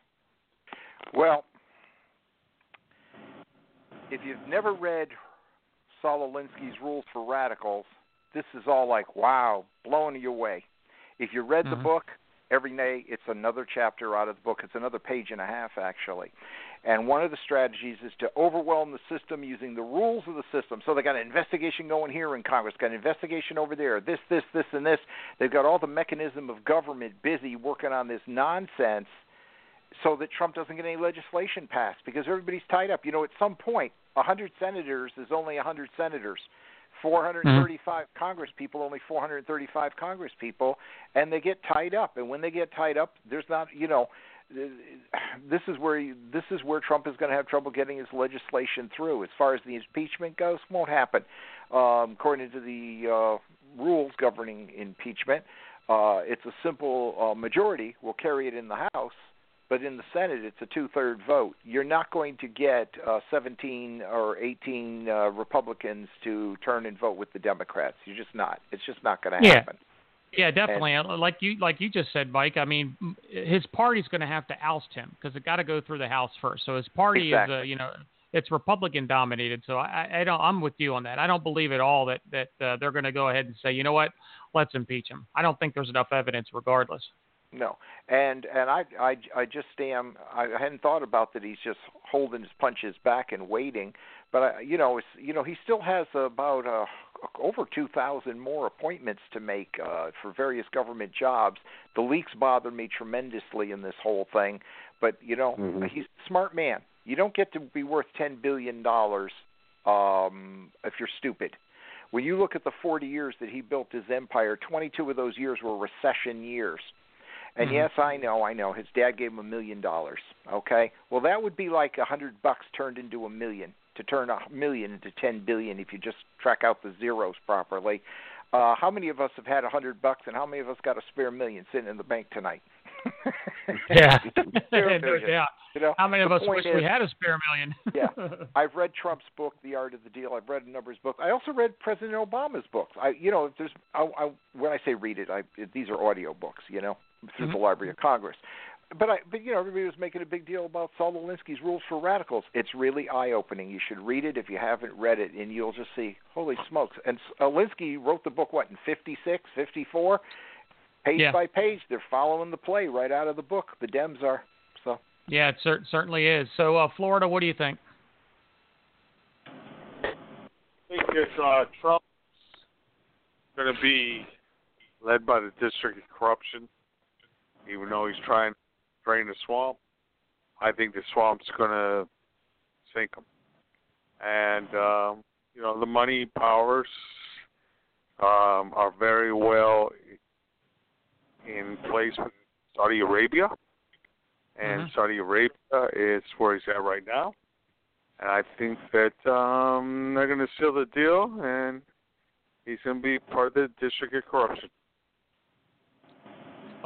Well, if you've never read Saul Alinsky's Rules for Radicals, this is all like, wow, blowing you away. If you read the Mhm. book, every day it's another chapter out of the book. It's another page and a half, actually. And one of the strategies is to overwhelm the system using the rules of the system. So they got an investigation going here in Congress, got an investigation over there, this, this, this, and this. They've got all the mechanism of government busy working on this nonsense so that Trump doesn't get any legislation passed because everybody's tied up. You know, at some point, 100 senators is only 100 senators. 435 mm-hmm. Congress people, only 435 Congress people, and they get tied up. And when they get tied up, there's not, you know, this is where you, this is where Trump is going to have trouble getting his legislation through. As far as the impeachment goes, won't happen. Um, according to the uh, rules governing impeachment, uh, it's a simple uh, majority will carry it in the House, but in the Senate it's a two-third vote. You're not going to get uh, 17 or 18 uh, Republicans to turn and vote with the Democrats. You're just not. It's just not going to Yeah. happen. Yeah, definitely. Uh, like you like you just said, Mike. I mean, his party's going to have to oust him because it got to go through the House first. So his party Exactly. is, uh, you know, it's Republican dominated. So I, I don't. I'm with you on that. I don't believe at all that that uh, they're going to go ahead and say, you know what, let's impeach him. I don't think there's enough evidence, regardless. No, and and I I I just am I hadn't thought about that. He's just holding his punches back and waiting. But I, you know, it's you know he still has about uh, over two thousand more appointments to make uh, for various government jobs. The leaks bother me tremendously in this whole thing. But you know, Mhm. he's a smart man. You don't get to be worth ten billion dollars um, if you're stupid. When you look at the 40 years that he built his empire, 22 of those years were recession years. And Mhm. yes, I know, I know. His dad gave him a million dollars. Okay, well that would be like a hundred bucks turned into a million. To turn a million into ten billion, if you just track out the zeros properly. Uh, how many of us have had a hundred bucks, and how many of us got a spare million sitting in the bank tonight? Yeah, no doubt. You know, How many of us wish we had a spare million? Yeah. I've read Trump's book, The Art of the Deal. I've read a number of his books. I also read President Obama's books. I, you know, if there's, I, I, when I say read it, I, these are audio books, you know, through the Mhm. Library of Congress. But I, but you know, everybody was making a big deal about Saul Alinsky's Rules for Radicals. It's really eye-opening. You should read it if you haven't read it, and you'll just see, holy smokes! And Alinsky wrote the book what in '56, '54, page Yeah. by page. They're following the play right out of the book. The Dems are. So yeah, it cer- certainly is. So, uh, Florida, what do you think? I think if uh, Trump's going to be led by the District of Corruption, even though he's trying to drain the swamp, I think the swamp's going to sink him. And, um, you know, the money powers um, are very well in place with Saudi Arabia. And Mhm. Saudi Arabia is where he's at right now. And I think that um, they're going to seal the deal, and he's going to be part of the District of Corruption.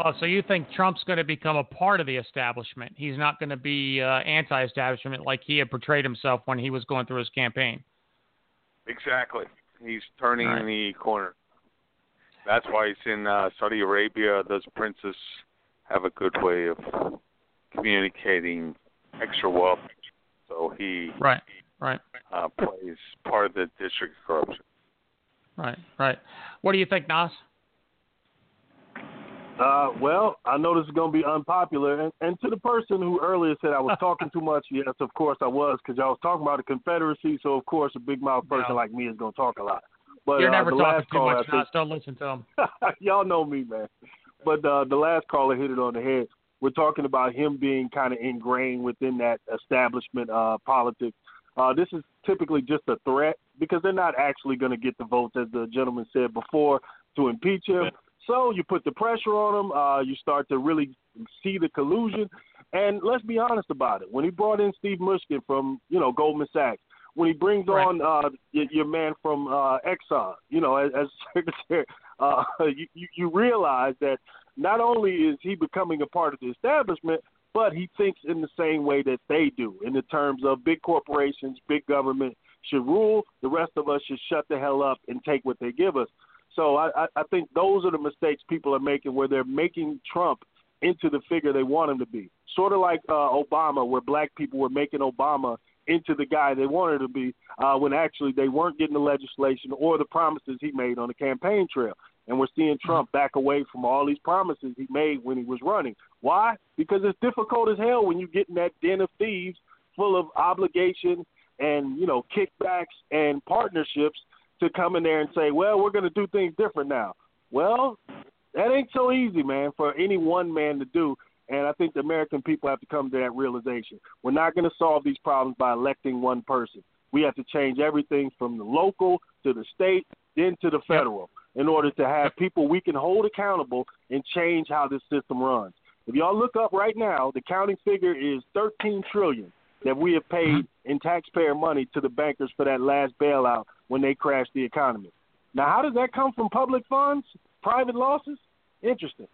Oh, so you think Trump's going to become a part of the establishment? He's not going to be uh, anti-establishment like he had portrayed himself when he was going through his campaign. Exactly. He's turning Right. the corner. That's why he's in uh, Saudi Arabia. Those princes have a good way of communicating extra wealth. So he Right, right, uh, plays part of the District Corruption. right, right. What do you think, Nas? Uh, well, I know this is going to be unpopular, and, and to the person who earlier said I was talking too much, yes, of course I was, because y'all was talking about the Confederacy. So of course, a big mouth person Yeah. like me is going to talk a lot. But You're uh, never the talking last too caller, much, I think- Don't listen to him. Y'all know me, man. But uh, the last caller hit it on the head. We're talking about him being kind of ingrained within that establishment uh, politics. Uh, this is typically just a threat because they're not actually going to get the votes, as the gentleman said before, to impeach him. So you put the pressure on him. Uh, you start to really see the collusion. And let's be honest about it. When he brought in Steve Mnuchin from, you know, Goldman Sachs, when he brings Right. on uh, your, your man from uh, Exxon, you know, as, as secretary, uh, you, you, you realize that not only is he becoming a part of the establishment, but he thinks in the same way that they do, in the terms of big corporations, big government should rule. The rest of us should shut the hell up and take what they give us. So I, I, think those are the mistakes people are making, where they're making Trump into the figure they want him to be. Sort of like uh, Obama, where black people were making Obama into the guy they wanted him to be, uh, when actually they weren't getting the legislation or the promises he made on the campaign trail. And we're seeing Trump back away from all these promises he made when he was running. Why? Because it's difficult as hell when you get in that den of thieves full of obligation and, you know, kickbacks and partnerships to come in there and say, well, we're going to do things different now. Well, that ain't so easy, man, for any one man to do. And I think the American people have to come to that realization. We're not going to solve these problems by electing one person. We have to change everything from the local to the state, then to the federal, in order to have people we can hold accountable and change how this system runs. If y'all look up right now, the counting figure is 13 trillion that we have paid in taxpayer money to the bankers for that last bailout when they crashed the economy. Now, how does that come from public funds, private losses? Interesting.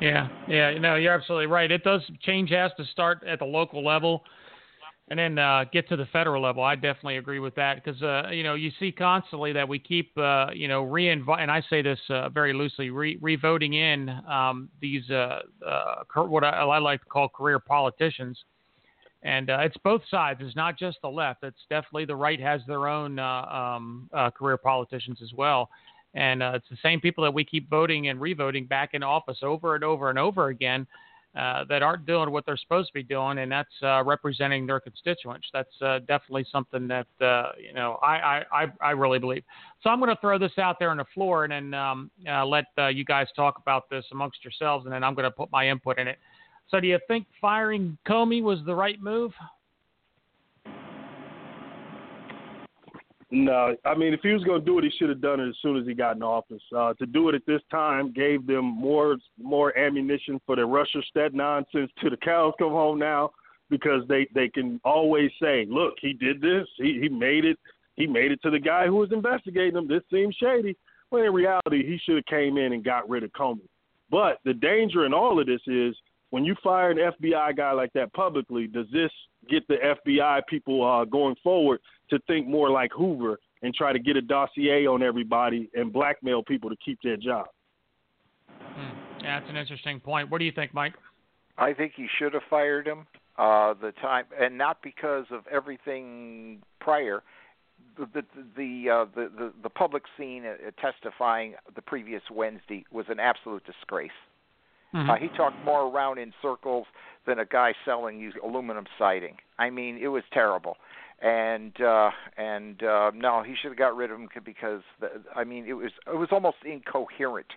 Yeah, yeah, no, you're absolutely right. It does change has to start at the local level and then uh, get to the federal level. I definitely agree with that because uh, you know you see constantly that we keep uh, you know reinvite, and I say this uh, very loosely, re- revoting in um, these uh, uh, what I, I like to call career politicians. And uh, it's both sides. It's not just the left. It's definitely the right has their own uh, um, uh, career politicians as well. And uh, it's the same people that we keep voting and revoting back in office over and over and over again uh, that aren't doing what they're supposed to be doing, and that's uh, representing their constituents. That's definitely something that you know I, I, I, really believe. So I'm going to throw this out there on the floor and then um, let you guys talk about this amongst yourselves, and then I'm going to put my input in it. So do you think firing Comey was the right move? No, I mean, if he was going to do it, he should have done it as soon as he got in office. Uh, to do it at this time gave them more more ammunition for the Russia Stet nonsense to the cows come home now, because they they can always say, look, he did this, he he made it, he made it to the guy who was investigating him. This seems shady. When in reality, he should have came in and got rid of Comey. But the danger in all of this is when you fire an FBI guy like that publicly, does this get the FBI people uh, going forward to think more like Hoover and try to get a dossier on everybody and blackmail people to keep their job? Hmm. Yeah, that's an interesting point. What do you think, Mike? I think he should have fired him. Uh, the time, and not because of everything prior. The the the uh, the, the, the public scene uh, testifying the previous Wednesday was an absolute disgrace. Mhm. Uh, he talked more around in circles than a guy selling you aluminum siding. I mean, it was terrible. And uh and uh no, he should have got rid of him because the, I mean, it was it was almost incoherent.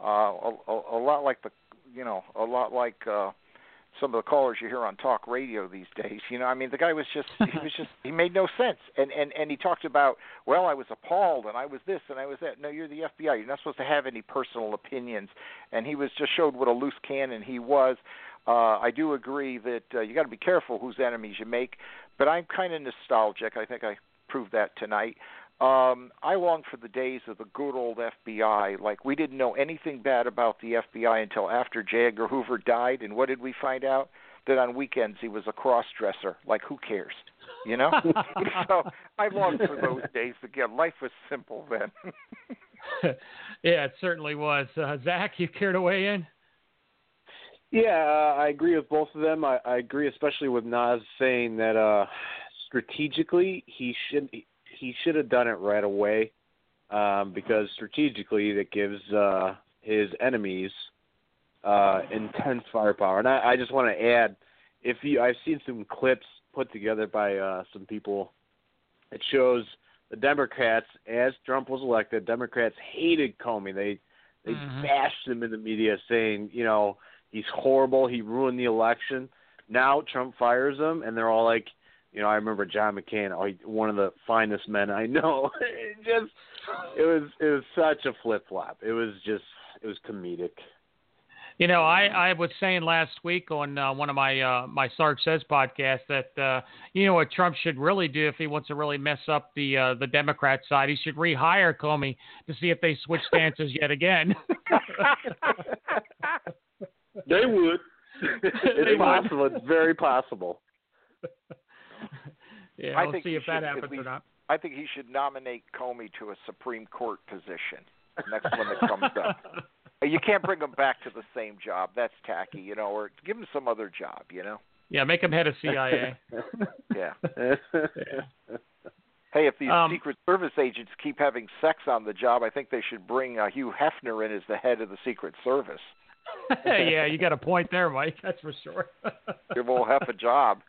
Uh a, a, a lot like the you know, a lot like uh some of the callers you hear on talk radio these days. You know, I mean, the guy was just he was just he made no sense. And and and he talked about, well, I was appalled and I was this and I was that. No, you're the FBI. You're not supposed to have any personal opinions. And he was just showed what a loose cannon he was. Uh, I do agree that uh, you got to be careful whose enemies you make, but I'm kind of nostalgic. I think I proved that tonight. Um, I long for the days of the good old FBI. Like we didn't know anything bad about the FBI until after J. Edgar Hoover died, and what did we find out? That on weekends he was a cross dresser. Like who cares? You know? so I long for those days again. Life was simple then. yeah, it certainly was. Uh, Zach, you care to weigh in? Yeah, uh, I agree with both of them. I, I agree, especially with Nas saying that uh, strategically he should he should have done it right away, um, because strategically that gives uh, his enemies uh, intense firepower. And I, I just want to add, if you I've seen some clips put together by uh, some people, it shows the Democrats, as Trump was elected, Democrats hated Comey. They they Mhm. bashed him in the media, saying, you know, he's horrible. He ruined the election. Now Trump fires him, and they're all like, you know, I remember John McCain, oh, he- one of the finest men I know. it just, it was, it was such a flip flop. It was just, it was comedic. You know, I, I was saying last week on uh, one of my uh, my Sarge Says podcast that uh, you know what Trump should really do if he wants to really mess up the uh, the Democrat side, he should rehire Comey to see if they switch stances yet again. They would. They it's would. possible. It's very possible. Yeah, I we'll think see he if that should at happens or not. I think he should nominate Comey to a Supreme Court position next one that comes up. You can't bring him back to the same job. That's tacky, you know, or give him some other job, you know. Yeah, make him head of CIA. Yeah. Hey, if these Um, Secret Service agents keep having sex on the job, I think they should bring uh, Hugh Hefner in as the head of the Secret Service. yeah, you got a point there, Mike. That's for sure. Give old Hef a job.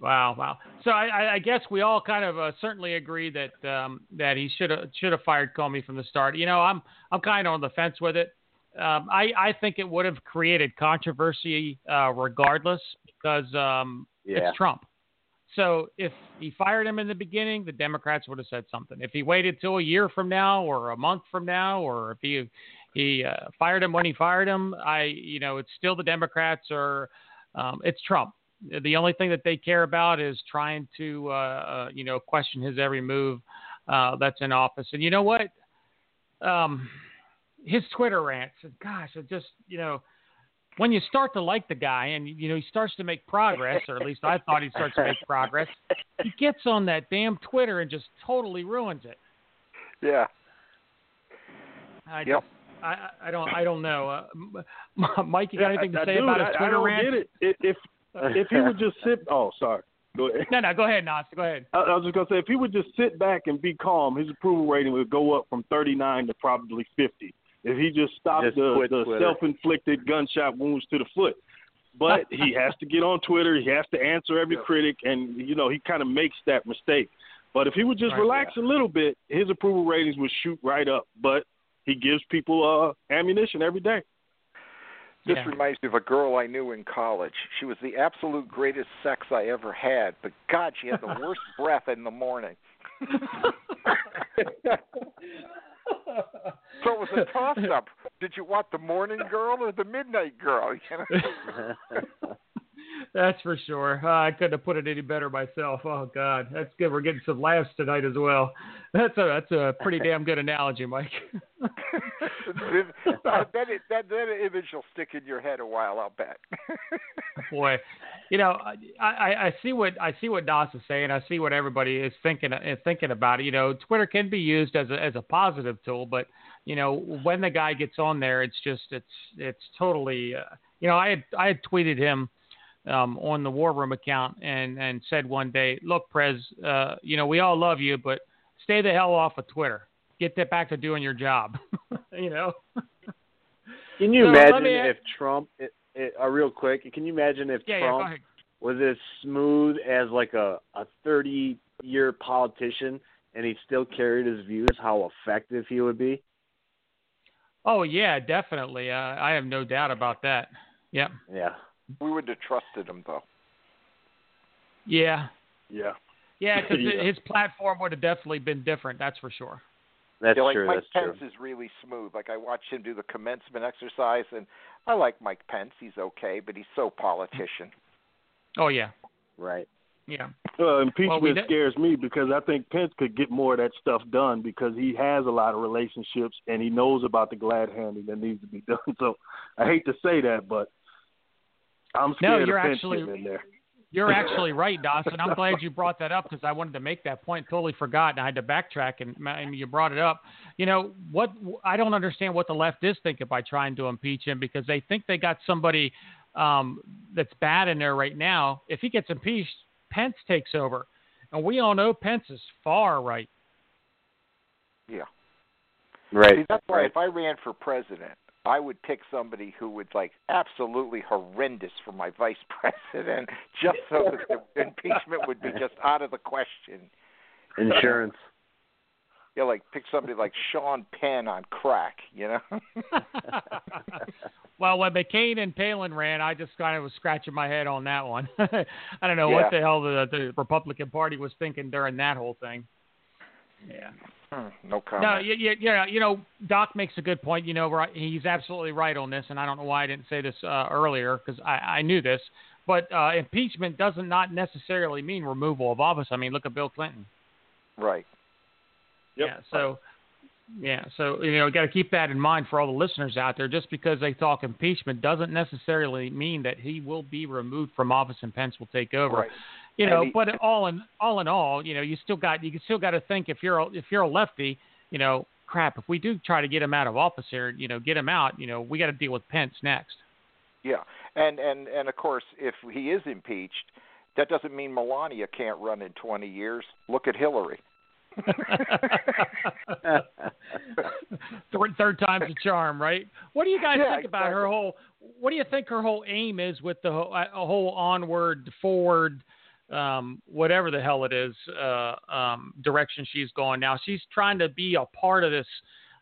Wow, wow. So I, I- guess we all kind of uh, certainly agree that um, that he should have should have fired Comey from the start. You know, I'm I'm kind of on the fence with it. Um, I I think it would have created controversy uh, regardless because um, yeah. it's Trump. So if he fired him in the beginning, the Democrats would have said something. If he waited till a year from now or a month from now, or if he he uh, fired him when he fired him, I you know it's still the Democrats or um, it's Trump. The only thing that they care about is trying to uh, uh, you know question his every move uh, that's in office. And you know what? Um, his Twitter rants. Gosh, it just you know when you start to like the guy and you know he starts to make progress, or at least I thought he starts to make progress, he gets on that damn Twitter and just totally ruins it. yeah. I Yep. just, I, I I don't, I don't know. Uh, Mike, you got anything to I, say dude, about his I, Twitter I don't rant? get it. If if, if he would just sit, oh, sorry. Go ahead. No, no, go ahead, Nas. Go ahead. I, I was just gonna say, if he would just sit back and be calm, his approval rating would go up from 39 to probably 50. If he just stopped Just the, quit the self-inflicted gunshot wounds to the foot. But he has to get on Twitter. He has to answer every critic, and you know he kind of makes that mistake. But if he would just Right, relax a little bit, his approval ratings would shoot right up. But he gives people uh, ammunition every day. This Yeah. reminds me of a girl I knew in college. She was the absolute greatest sex I ever had, but God, she had the worst breath in the morning. So it was a toss up. Did you want the morning girl or the midnight girl? You know? That's for sure. Uh, I couldn't have put it any better myself. Oh God, that's good. We're getting some laughs tonight as well. That's a that's a pretty damn good analogy, Mike. that, that, that, image will stick in your head a while, I'll bet. Boy, you know, I, I, I see what I see what Doss is saying. I see what everybody is thinking is thinking about it. You know, Twitter can be used as a as a positive tool, but you know, when the guy gets on there, it's just it's it's totally. Uh, you know, I had I had tweeted him um, on the War Room account and and said one day, look, Prez, uh, you know, we all love you, but stay the hell off of Twitter. Get that back to doing your job. you know. Can you So, imagine me- if Trump, it, it, uh, real quick, can you imagine if Yeah, yeah. Trump ahead. was as smooth as like a a 30 year politician and he still carried his views, how effective he would be? Oh yeah, definitely. Uh, I have no doubt about that. Yeah. Yeah. We would have trusted him, though. Yeah. Yeah. Yeah, because Yeah. his platform would have definitely been different. That's for sure. That's yeah, like true. Mike that's Pence true. is really smooth. Like I watched him do the commencement exercise, and I like Mike Pence. He's okay, but he's so politician. Oh yeah. Right. Yeah. Uh, impeachment Well, we kn- scares me because I think Pence could get more of that stuff done because he has a lot of relationships and he knows about the glad handing that needs to be done. So I hate to say that, but I'm No, you're of actually- in there. You're actually right, Dawson. I'm glad you brought that up because I wanted to make that point. Totally forgot, and I had to backtrack, and, and you brought it up. You know what? I don't understand what the left is thinking by trying to impeach him because they think they got somebody um, that's bad in there right now. If he gets impeached, Pence takes over, and we all know Pence is far right. Yeah. Right. See, that's why right. if I ran for president, I would pick somebody who would like absolutely horrendous for my vice president, just so that the impeachment would be just out of the question. Insurance. Yeah, like pick somebody like Sean Penn on crack, you know. well, when McCain and Palin ran, I just kind of was scratching my head on that one. I don't know what the hell the, the Republican Party was thinking during that whole thing. Yeah. Hmm, no comment. No, you, you, you know, you know, Doc makes a good point. You know, right, he's absolutely right on this, and I don't know why I didn't say this uh, earlier because I, I knew this. But uh, impeachment doesn't not necessarily mean removal of office. I mean, look at Bill Clinton. Right. Yep. Yeah. So, yeah. So you know, got to keep that in mind for all the listeners out there. Just because they talk impeachment doesn't necessarily mean that he will be removed from office and Pence will take over. Right. You know, but all in all in all, you know, you still got you still got to think if you're a, if you're a lefty, you know, crap. If we do try to get him out of office here, you know, get him out. You know, we got to deal with Pence next. Yeah, and and and of course, if he is impeached, that doesn't mean Melania can't run in 20 years. Look at Hillary. third, third time's a charm, right? What do you guys Yeah, think about her whole? What do you think her whole aim is with the whole, uh, whole onward, forward, um, whatever the hell it is, uh, um, direction she's going now? She's trying to be a part of this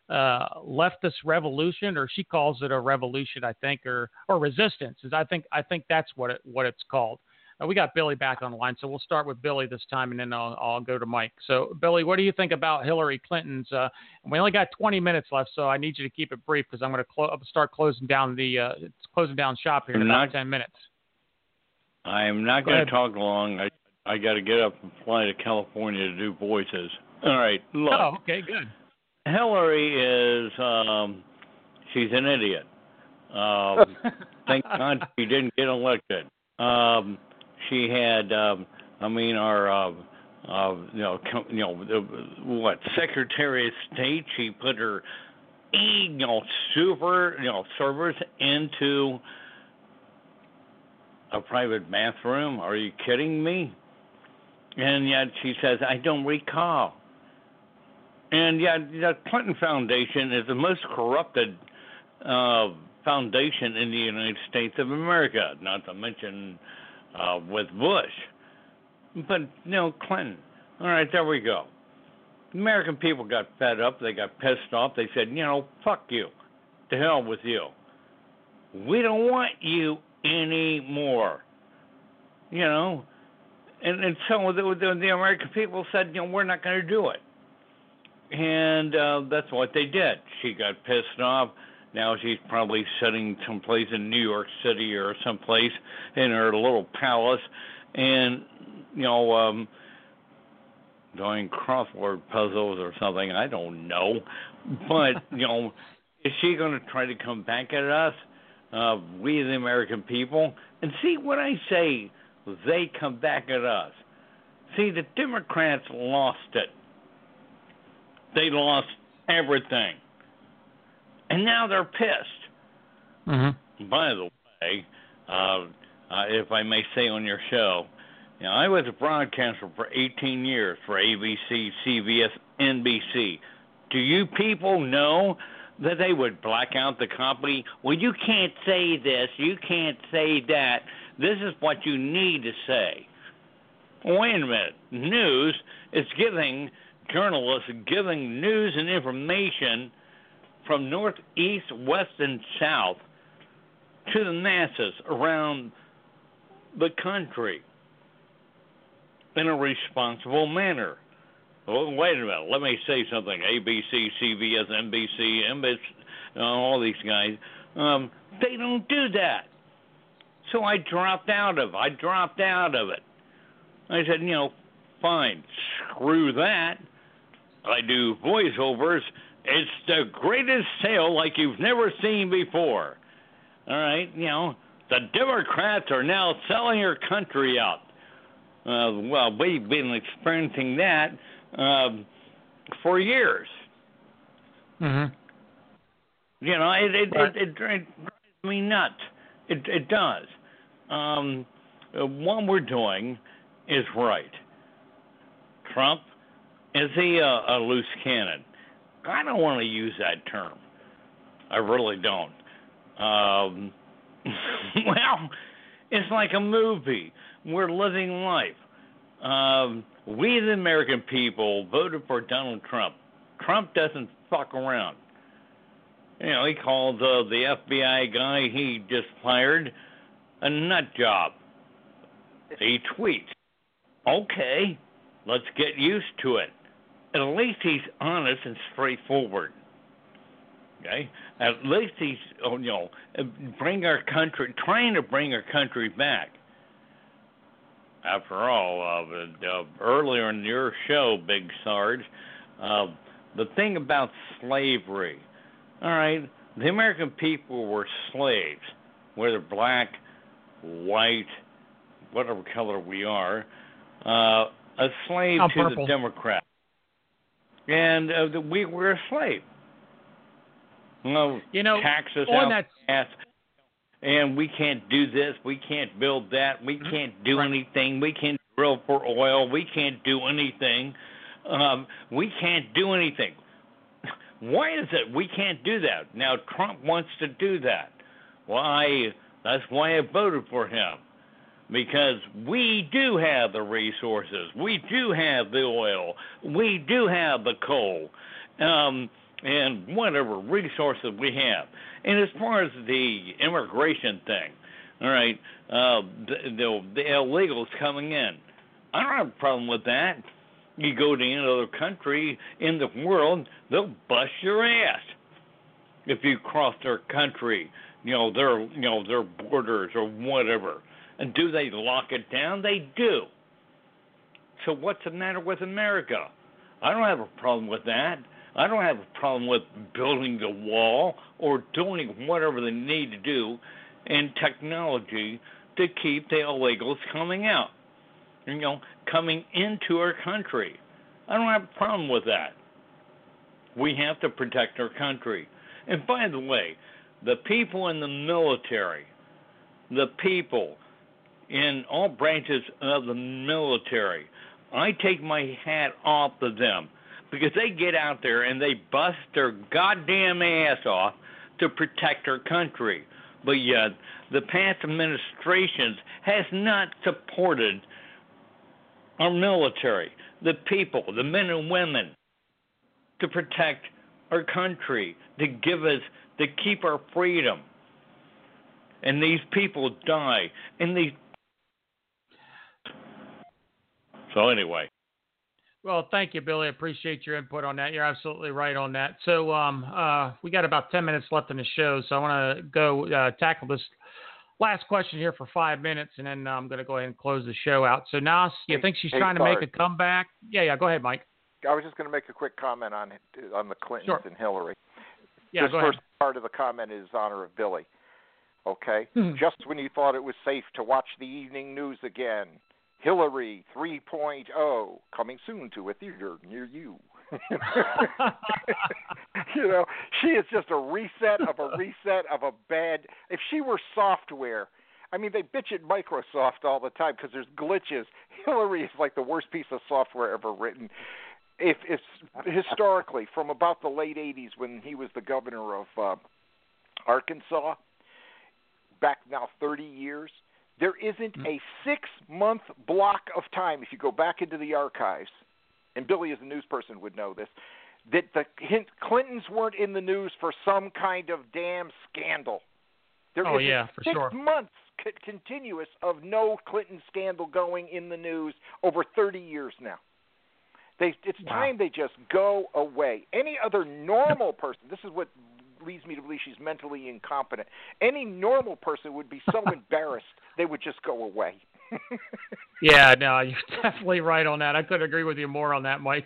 uh, leftist revolution, or she calls it a revolution, I think, or or resistance. Is I think I think that's what it what it's called. Uh, we got Billy back on the line, so we'll start with Billy this time, and then I'll, I'll go to Mike. So, Billy, what do you think about Hillary Clinton's? Uh, we only got 20 minutes left, so I need you to keep it brief because I'm going to clo- start closing down the uh, it's closing down shop here in about Not- 10 minutes. I'm not going to talk long. I I got to get up and fly to California to do voices. All right, look. Oh, okay, good. Hillary is um she's an idiot. Um thank God she didn't get elected. Um she had um I mean our uh uh you know com- you know the, what Secretary of State she put her you know super you know servers into a private bathroom. Are you kidding me? And yet she says I don't recall. And yet, the Clinton Foundation is the most corrupted uh, foundation in the United States of America, not to mention uh, with Bush. But, know, Clinton. All right, there we go. American people got fed up. They got pissed off. They said, you know, fuck you. To hell with you. We don't want you anymore. You know? And, and so the, the, the American people said, you know, we're not going to do it and uh, that's what they did. She got pissed off. Now she's probably sitting someplace in New York City or someplace in her little palace, and you know, um, doing crossword puzzles or something. I don't know, but you know, is she going to try to come back at us, uh, we the American people? And see what I say, they come back at us. See, the Democrats lost it they lost everything. And now they're pissed. Mm-hmm. By the way, uh, uh, if I may say on your show, you know, I was a broadcaster for 18 years for ABC, CBS, NBC. Do you people know that they would black out the company? Well, you can't say this, you can't say that. This is what you need to say. Wait a minute. News is giving journalists giving news and information from north, east, west, and south to the masses around the country in a responsible manner. Well, wait a minute. Let me say something. ABC, CBS, NBC, NBC, uh, all these guys, um, they don't do that. So I dropped out of. I dropped out of it. I said, you know, fine, screw that. I do voiceovers. It's the greatest sale like you've never seen before. All right, you know, the Democrats are now selling your country out. Uh, well, we've been experiencing that um, for years. Mm-hmm. You know, it it, Right. it, it, drives me nuts. It it does. Um, what we're doing is right. Trump is he a, a loose cannon? I don't want to use that term. I really don't. Um, well, it's like a movie. We're living life. Um, we, the American people, voted for Donald Trump. Trump doesn't fuck around. You know, he called uh, the FBI guy he just fired a nut job. He tweets, okay, let's get used to it. At least he's honest and straightforward. Okay, at least he's oh, you know bring our country, trying to bring our country back. After all, uh, uh, earlier in your show, Big Sarge, uh, the thing about slavery. All right, the American people were slaves, whether black, white, whatever color we are, uh, a slave Oh, to the Democrat, and uh, the, we were a slave. No, You know, taxes on out that ass, and we can't do this, we can't build that, we Mm-hmm. can't do anything, we can't drill for oil, we can't do anything, um, we can't do anything. Why is it we can't do that? Now Trump wants to do that. Why? That's why I voted for him. Because we do have the resources, we do have the oil, we do have the coal, um, and whatever resources we have. And as far as the immigration thing, all right, uh, the, the, the illegals coming in, I don't have a problem with that. You go to any other country in the world, they'll bust your ass if you cross their country, you know, their you know, their borders or whatever. And do they lock it down? They do. So what's the matter with America? I don't have a problem with that. I don't have a problem with building the wall or doing whatever they need to do in technology to keep the illegals coming out. You know, coming into our country. I don't have a problem with that. We have to protect our country. And by the way, the people in the military, the people in all branches of the military, I take my hat off to them because they get out there and they bust their goddamn ass off to protect our country. But yet, the past administrations has not supported our military, the people, the men and women, to protect our country, to give us, to keep our freedom. And these people die. And these. So, anyway. Well, thank you, Billy. I appreciate your input on that. You're absolutely right on that. So, um, uh, we got about 10 minutes left in the show, so I want to go uh, tackle this last question here for five minutes, and then I'm going to go ahead and close the show out. So, Nas, you Hey- think she's hey, trying to make a comeback? Yeah, yeah. Go ahead, Mike. I was just going to make a quick comment on on the Clintons Sure. and Hillary. Yeah, this go ahead. first part of the comment is honor of Billy. Okay, Hmm. just when you thought it was safe to watch the evening news again, Hillary 3.0 coming soon to a theater near you. you know, she is just a reset of a reset of a bad. If she were software, I mean, they bitch at Microsoft all the time because there's glitches. Hillary is like the worst piece of software ever written. If it's historically from about the late '80s when he was the governor of uh, Arkansas, back now 30 years, there isn't mm. a six month block of time, if you go back into the archives, and Billy, as a news person, would know this, that the Clintons weren't in the news for some kind of damn scandal. There Oh, yeah, for six sure. months c- continuous of no Clinton scandal going in the news over 30 years now. They, it's Wow. time they just go away. Any other normal person, this is what leads me to believe she's mentally incompetent. Any normal person would be so embarrassed they would just go away. Yeah, no, you're definitely right on that. I couldn't agree with you more on that, Mike,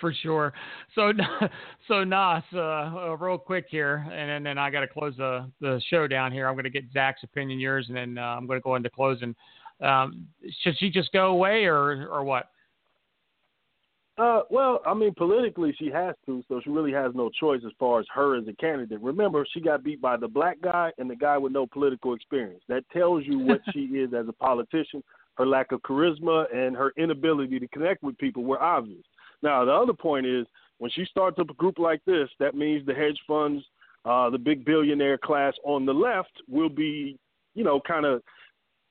for sure. So, so Nas, uh, uh, real quick here, and then, then I got to close the the show down here. I'm going to get Zach's opinion, yours, and then uh, I'm going to go into closing. Um, should she just go away, or or what? Uh, well, I mean, politically she has to, so she really has no choice as far as her as a candidate. Remember, she got beat by the black guy and the guy with no political experience. That tells you what she is as a politician. Her lack of charisma and her inability to connect with people were obvious. Now, the other point is when she starts up a group like this, that means the hedge funds, uh, the big billionaire class on the left will be, you know, kind of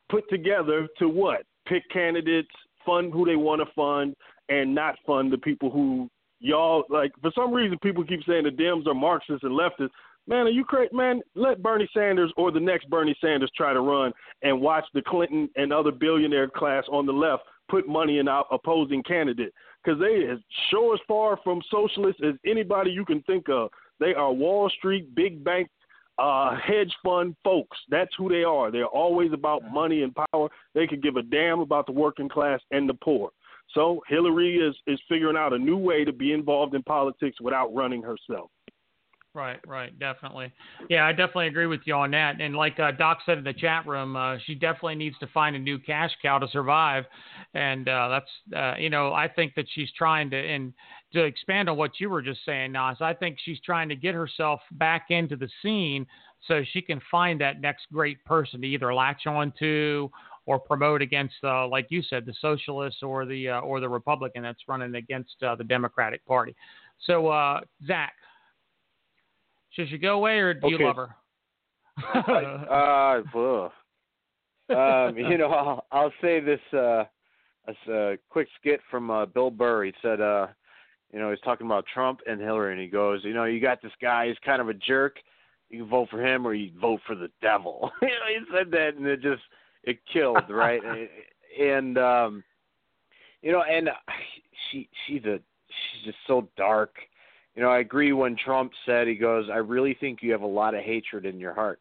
put together to what? Pick candidates fund who they want to fund and not fund the people who y'all like. For some reason, people keep saying the Dems are Marxists and leftists. Man, are you crazy? Man, let Bernie Sanders or the next Bernie Sanders try to run and watch the Clinton and other billionaire class on the left put money in our opposing candidate because they is sure as far from socialists as anybody you can think of. They are Wall Street, big bank, uh, hedge fund folks. That's who they are. They're always about money and power. They could give a damn about the working class and the poor. So Hillary is is figuring out a new way to be involved in politics without running herself. Right, right, definitely. Yeah, I definitely agree with you on that. And like uh, Doc said in the chat room, uh, she definitely needs to find a new cash cow to survive. And uh, that's, uh, you know, I think that she's trying to, and to expand on what you were just saying, Nas, I think she's trying to get herself back into the scene so she can find that next great person to either latch on to or promote against, uh, like you said, the socialists or the uh, or the Republican that's running against uh, the Democratic Party. So, uh, Zach, should she go away or do Okay. you love her? uh, um, you know, I'll, I'll say this uh, as a quick skit from uh, Bill Burr. He said, uh, you know, he's talking about Trump and Hillary, and he goes, you know, you got this guy. He's kind of a jerk. You can vote for him or you vote for the devil. you know, he said that, and it just it killed, right? and um, you know, and she she's a she's just so dark. You know, I agree when Trump said he goes, I really think you have a lot of hatred in your heart.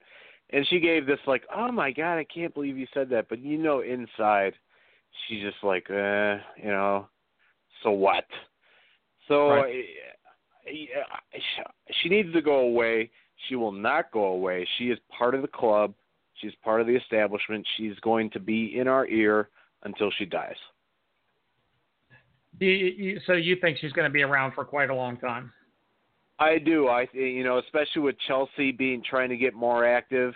And she gave this like, oh my god, I can't believe you said that. But you know, inside, she's just like, eh, you know, so what? So Right. uh, yeah, she needs to go away. She will not go away. She is part of the club. She's part of the establishment. She's going to be in our ear until she dies. You, you, so you think she's going to be around for quite a long time? I do. I you know, especially with Chelsea being trying to get more active,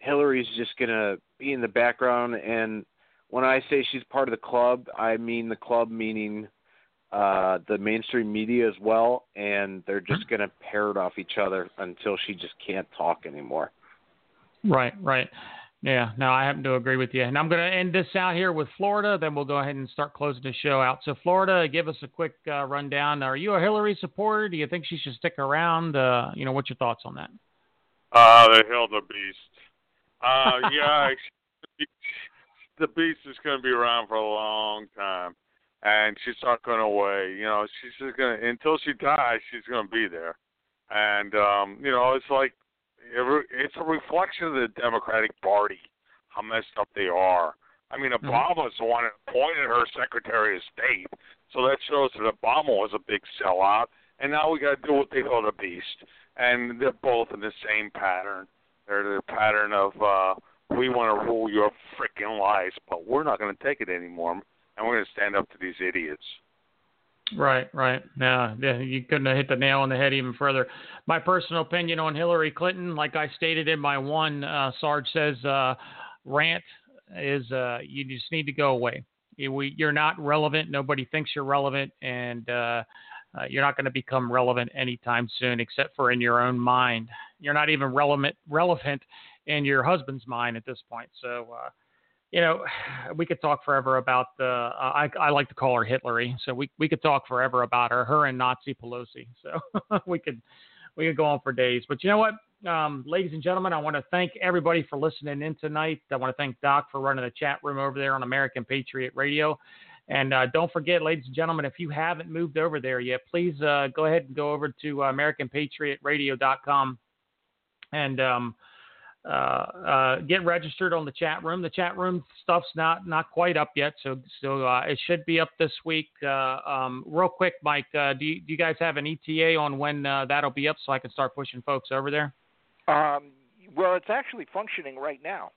Hillary's just gonna be in the background. And when I say she's part of the club, I mean the club meaning uh the mainstream media as well. And they're just gonna parrot off each other until she just can't talk anymore. Right, right. Yeah, no, I happen to agree with you. And I'm going to end this out here with Florida, then we'll go ahead and start closing the show out. So, Florida, give us a quick uh, rundown. Are you a Hillary supporter? Do you think she should stick around? Uh, you know, what's your thoughts on that? Uh, the Hilda Beast. Uh, yeah, the Beast is going to be around for a long time, and she's not going away. You know, she's just going to until she dies. She's going to be there, and um, you know, it's like it's a reflection of the Democratic Party, how messed up they are. I mean, Obama's the one that appointed her Secretary of State, so that shows that Obama was a big sellout. And now we got to deal with the Hilda Beast, and they're both in the same pattern. They're the pattern of uh, we want to rule your freaking lives, but we're not going to take it anymore, and we're going to stand up to these idiots. Right, right. No, yeah, you couldn't have hit the nail on the head even further. My personal opinion on Hillary Clinton, like I stated in my one, uh, Sarge says, uh, rant is uh, you just need to go away. You're not relevant. Nobody thinks you're relevant, and uh, uh, you're not going to become relevant anytime soon, except for in your own mind. You're not even relevant relevant in your husband's mind at this point. So. You know, we could talk forever about the. Uh, I I like to call her Hitlery, so we we could talk forever about her, her and Nazi Pelosi. So we could we could go on for days. But you know what, um, ladies and gentlemen, I want to thank everybody for listening in tonight. I want to thank Doc for running the chat room over there on American Patriot Radio. And uh, don't forget, ladies and gentlemen, if you haven't moved over there yet, please uh, go ahead and go over to AmericanPatriotRadio.com and um, uh, uh, get registered on the chat room. The chat room stuff's not not quite up yet, so so uh, it should be up this week. Uh, um, real quick, Mike, uh, do you, do you guys have an ETA on when uh, that'll be up so I can start pushing folks over there? Um, well, it's actually functioning right now.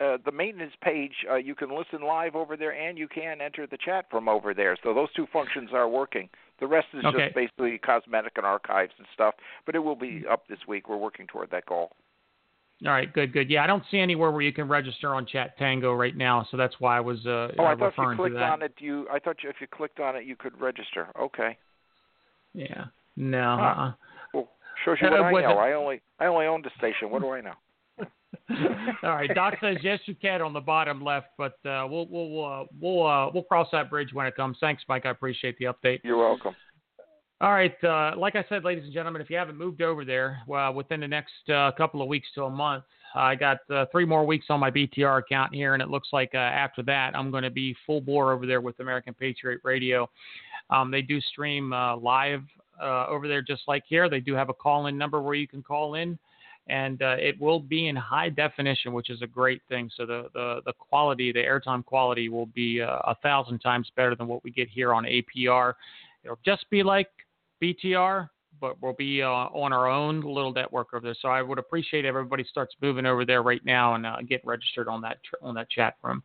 Uh, the maintenance page, uh, you can listen live over there, and you can enter the chat from over there. So those two functions are working. The rest is Okay. just basically cosmetic and archives and stuff. But it will be up this week. We're working toward that goal. All right, good, good. Yeah, I don't see anywhere where you can register on Chatango right now, so that's why I was uh, Oh, uh, I thought if you referring to clicked on it, you. I thought you, if you clicked on it, you could register. Okay. Yeah, no. Huh. uh-uh. Well, shows you Uh, what I know. it- I only I only own the station. What do I know? All right, Doc says yes, you can on the bottom left, but uh, we'll we'll uh, we'll uh, we'll cross that bridge when it comes. Thanks, Mike. I appreciate the update. You're welcome. All right, uh, like I said, ladies and gentlemen, if you haven't moved over there, well, within the next uh, couple of weeks to a month, I got uh, three more weeks on my BTR account here, and it looks like uh, after that, I'm going to be full bore over there with American Patriot Radio. Um, they do stream uh, live uh, over there just like here. They do have a call-in number where you can call in, and it will be in high definition, which is a great thing. So the the, the quality, the airtime quality, will be a thousand times better than what we get here on APR. It'll just be like BTR, but we'll be uh, on our own little network over there. So I would appreciate everybody starts moving over there right now and uh, get registered on that tr- on that chat room.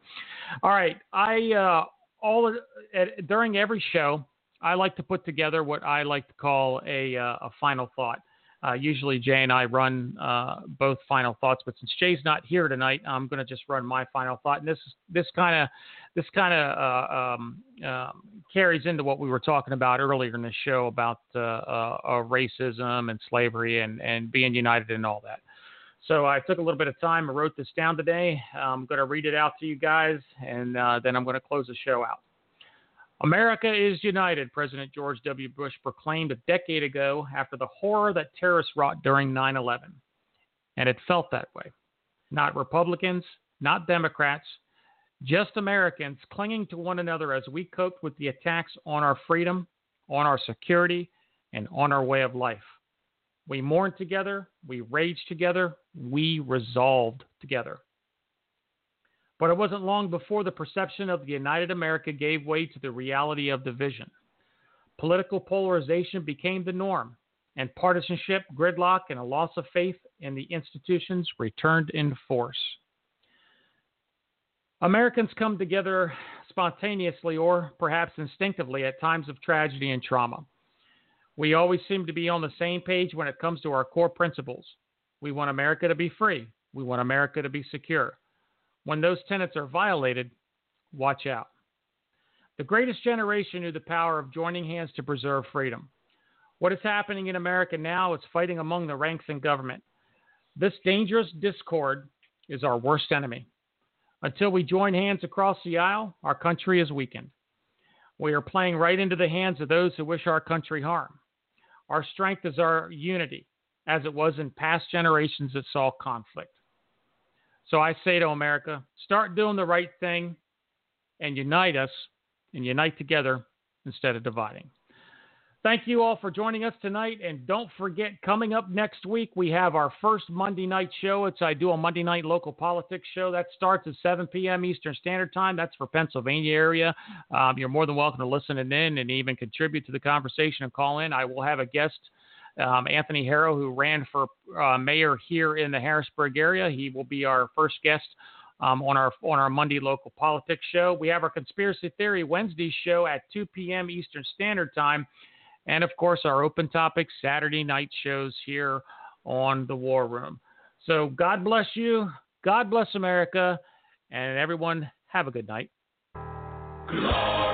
All right, I uh, all at, during every show I like to put together what I like to call a uh, a final thought. Uh, usually Jay and I run uh, both final thoughts, but since Jay's not here tonight, I'm going to just run my final thought. And this this kind of this kind of uh, um, um, carries into what we were talking about earlier in the show about uh, uh, racism and slavery and and being united and all that. So I took a little bit of time. I wrote this down today. I'm going to read it out to you guys, and uh, then I'm going to close the show out. America is united, President George W. Bush proclaimed a decade ago after the horror that terrorists wrought during 9 11. And it felt that way. Not Republicans, not Democrats, just Americans clinging to one another as we coped with the attacks on our freedom, on our security, and on our way of life. We mourned together, we raged together, we resolved together. But it wasn't long before the perception of the United America gave way to the reality of division. Political polarization became the norm, and partisanship, gridlock, and a loss of faith in the institutions returned in force. Americans come together spontaneously or perhaps instinctively at times of tragedy and trauma. We always seem to be on the same page when it comes to our core principles. We want America to be free. We want America to be secure. When those tenets are violated, watch out. The greatest generation knew the power of joining hands to preserve freedom. What is happening in America now is fighting among the ranks in government. This dangerous discord is our worst enemy. Until we join hands across the aisle, our country is weakened. We are playing right into the hands of those who wish our country harm. Our strength is our unity, as it was in past generations that saw conflict. So I say to America, start doing the right thing and unite us and unite together instead of dividing. Thank you all for joining us tonight. And don't forget, coming up next week, we have our first Monday night show. It's I do a Monday night local politics show. That starts at 7 p.m. Eastern Standard Time. That's for Pennsylvania area. Um, you're more than welcome to listen in and even contribute to the conversation and call in. I will have a guest um, Anthony Harrow, who ran for uh, mayor here in the Harrisburg area. He will be our first guest um, on our on our Monday local politics show. We have our conspiracy theory Wednesday show at 2 p.m. Eastern Standard Time, and of course our open topic Saturday night shows here on the War Room. So God bless you, God bless America, and everyone have a good night. Glory.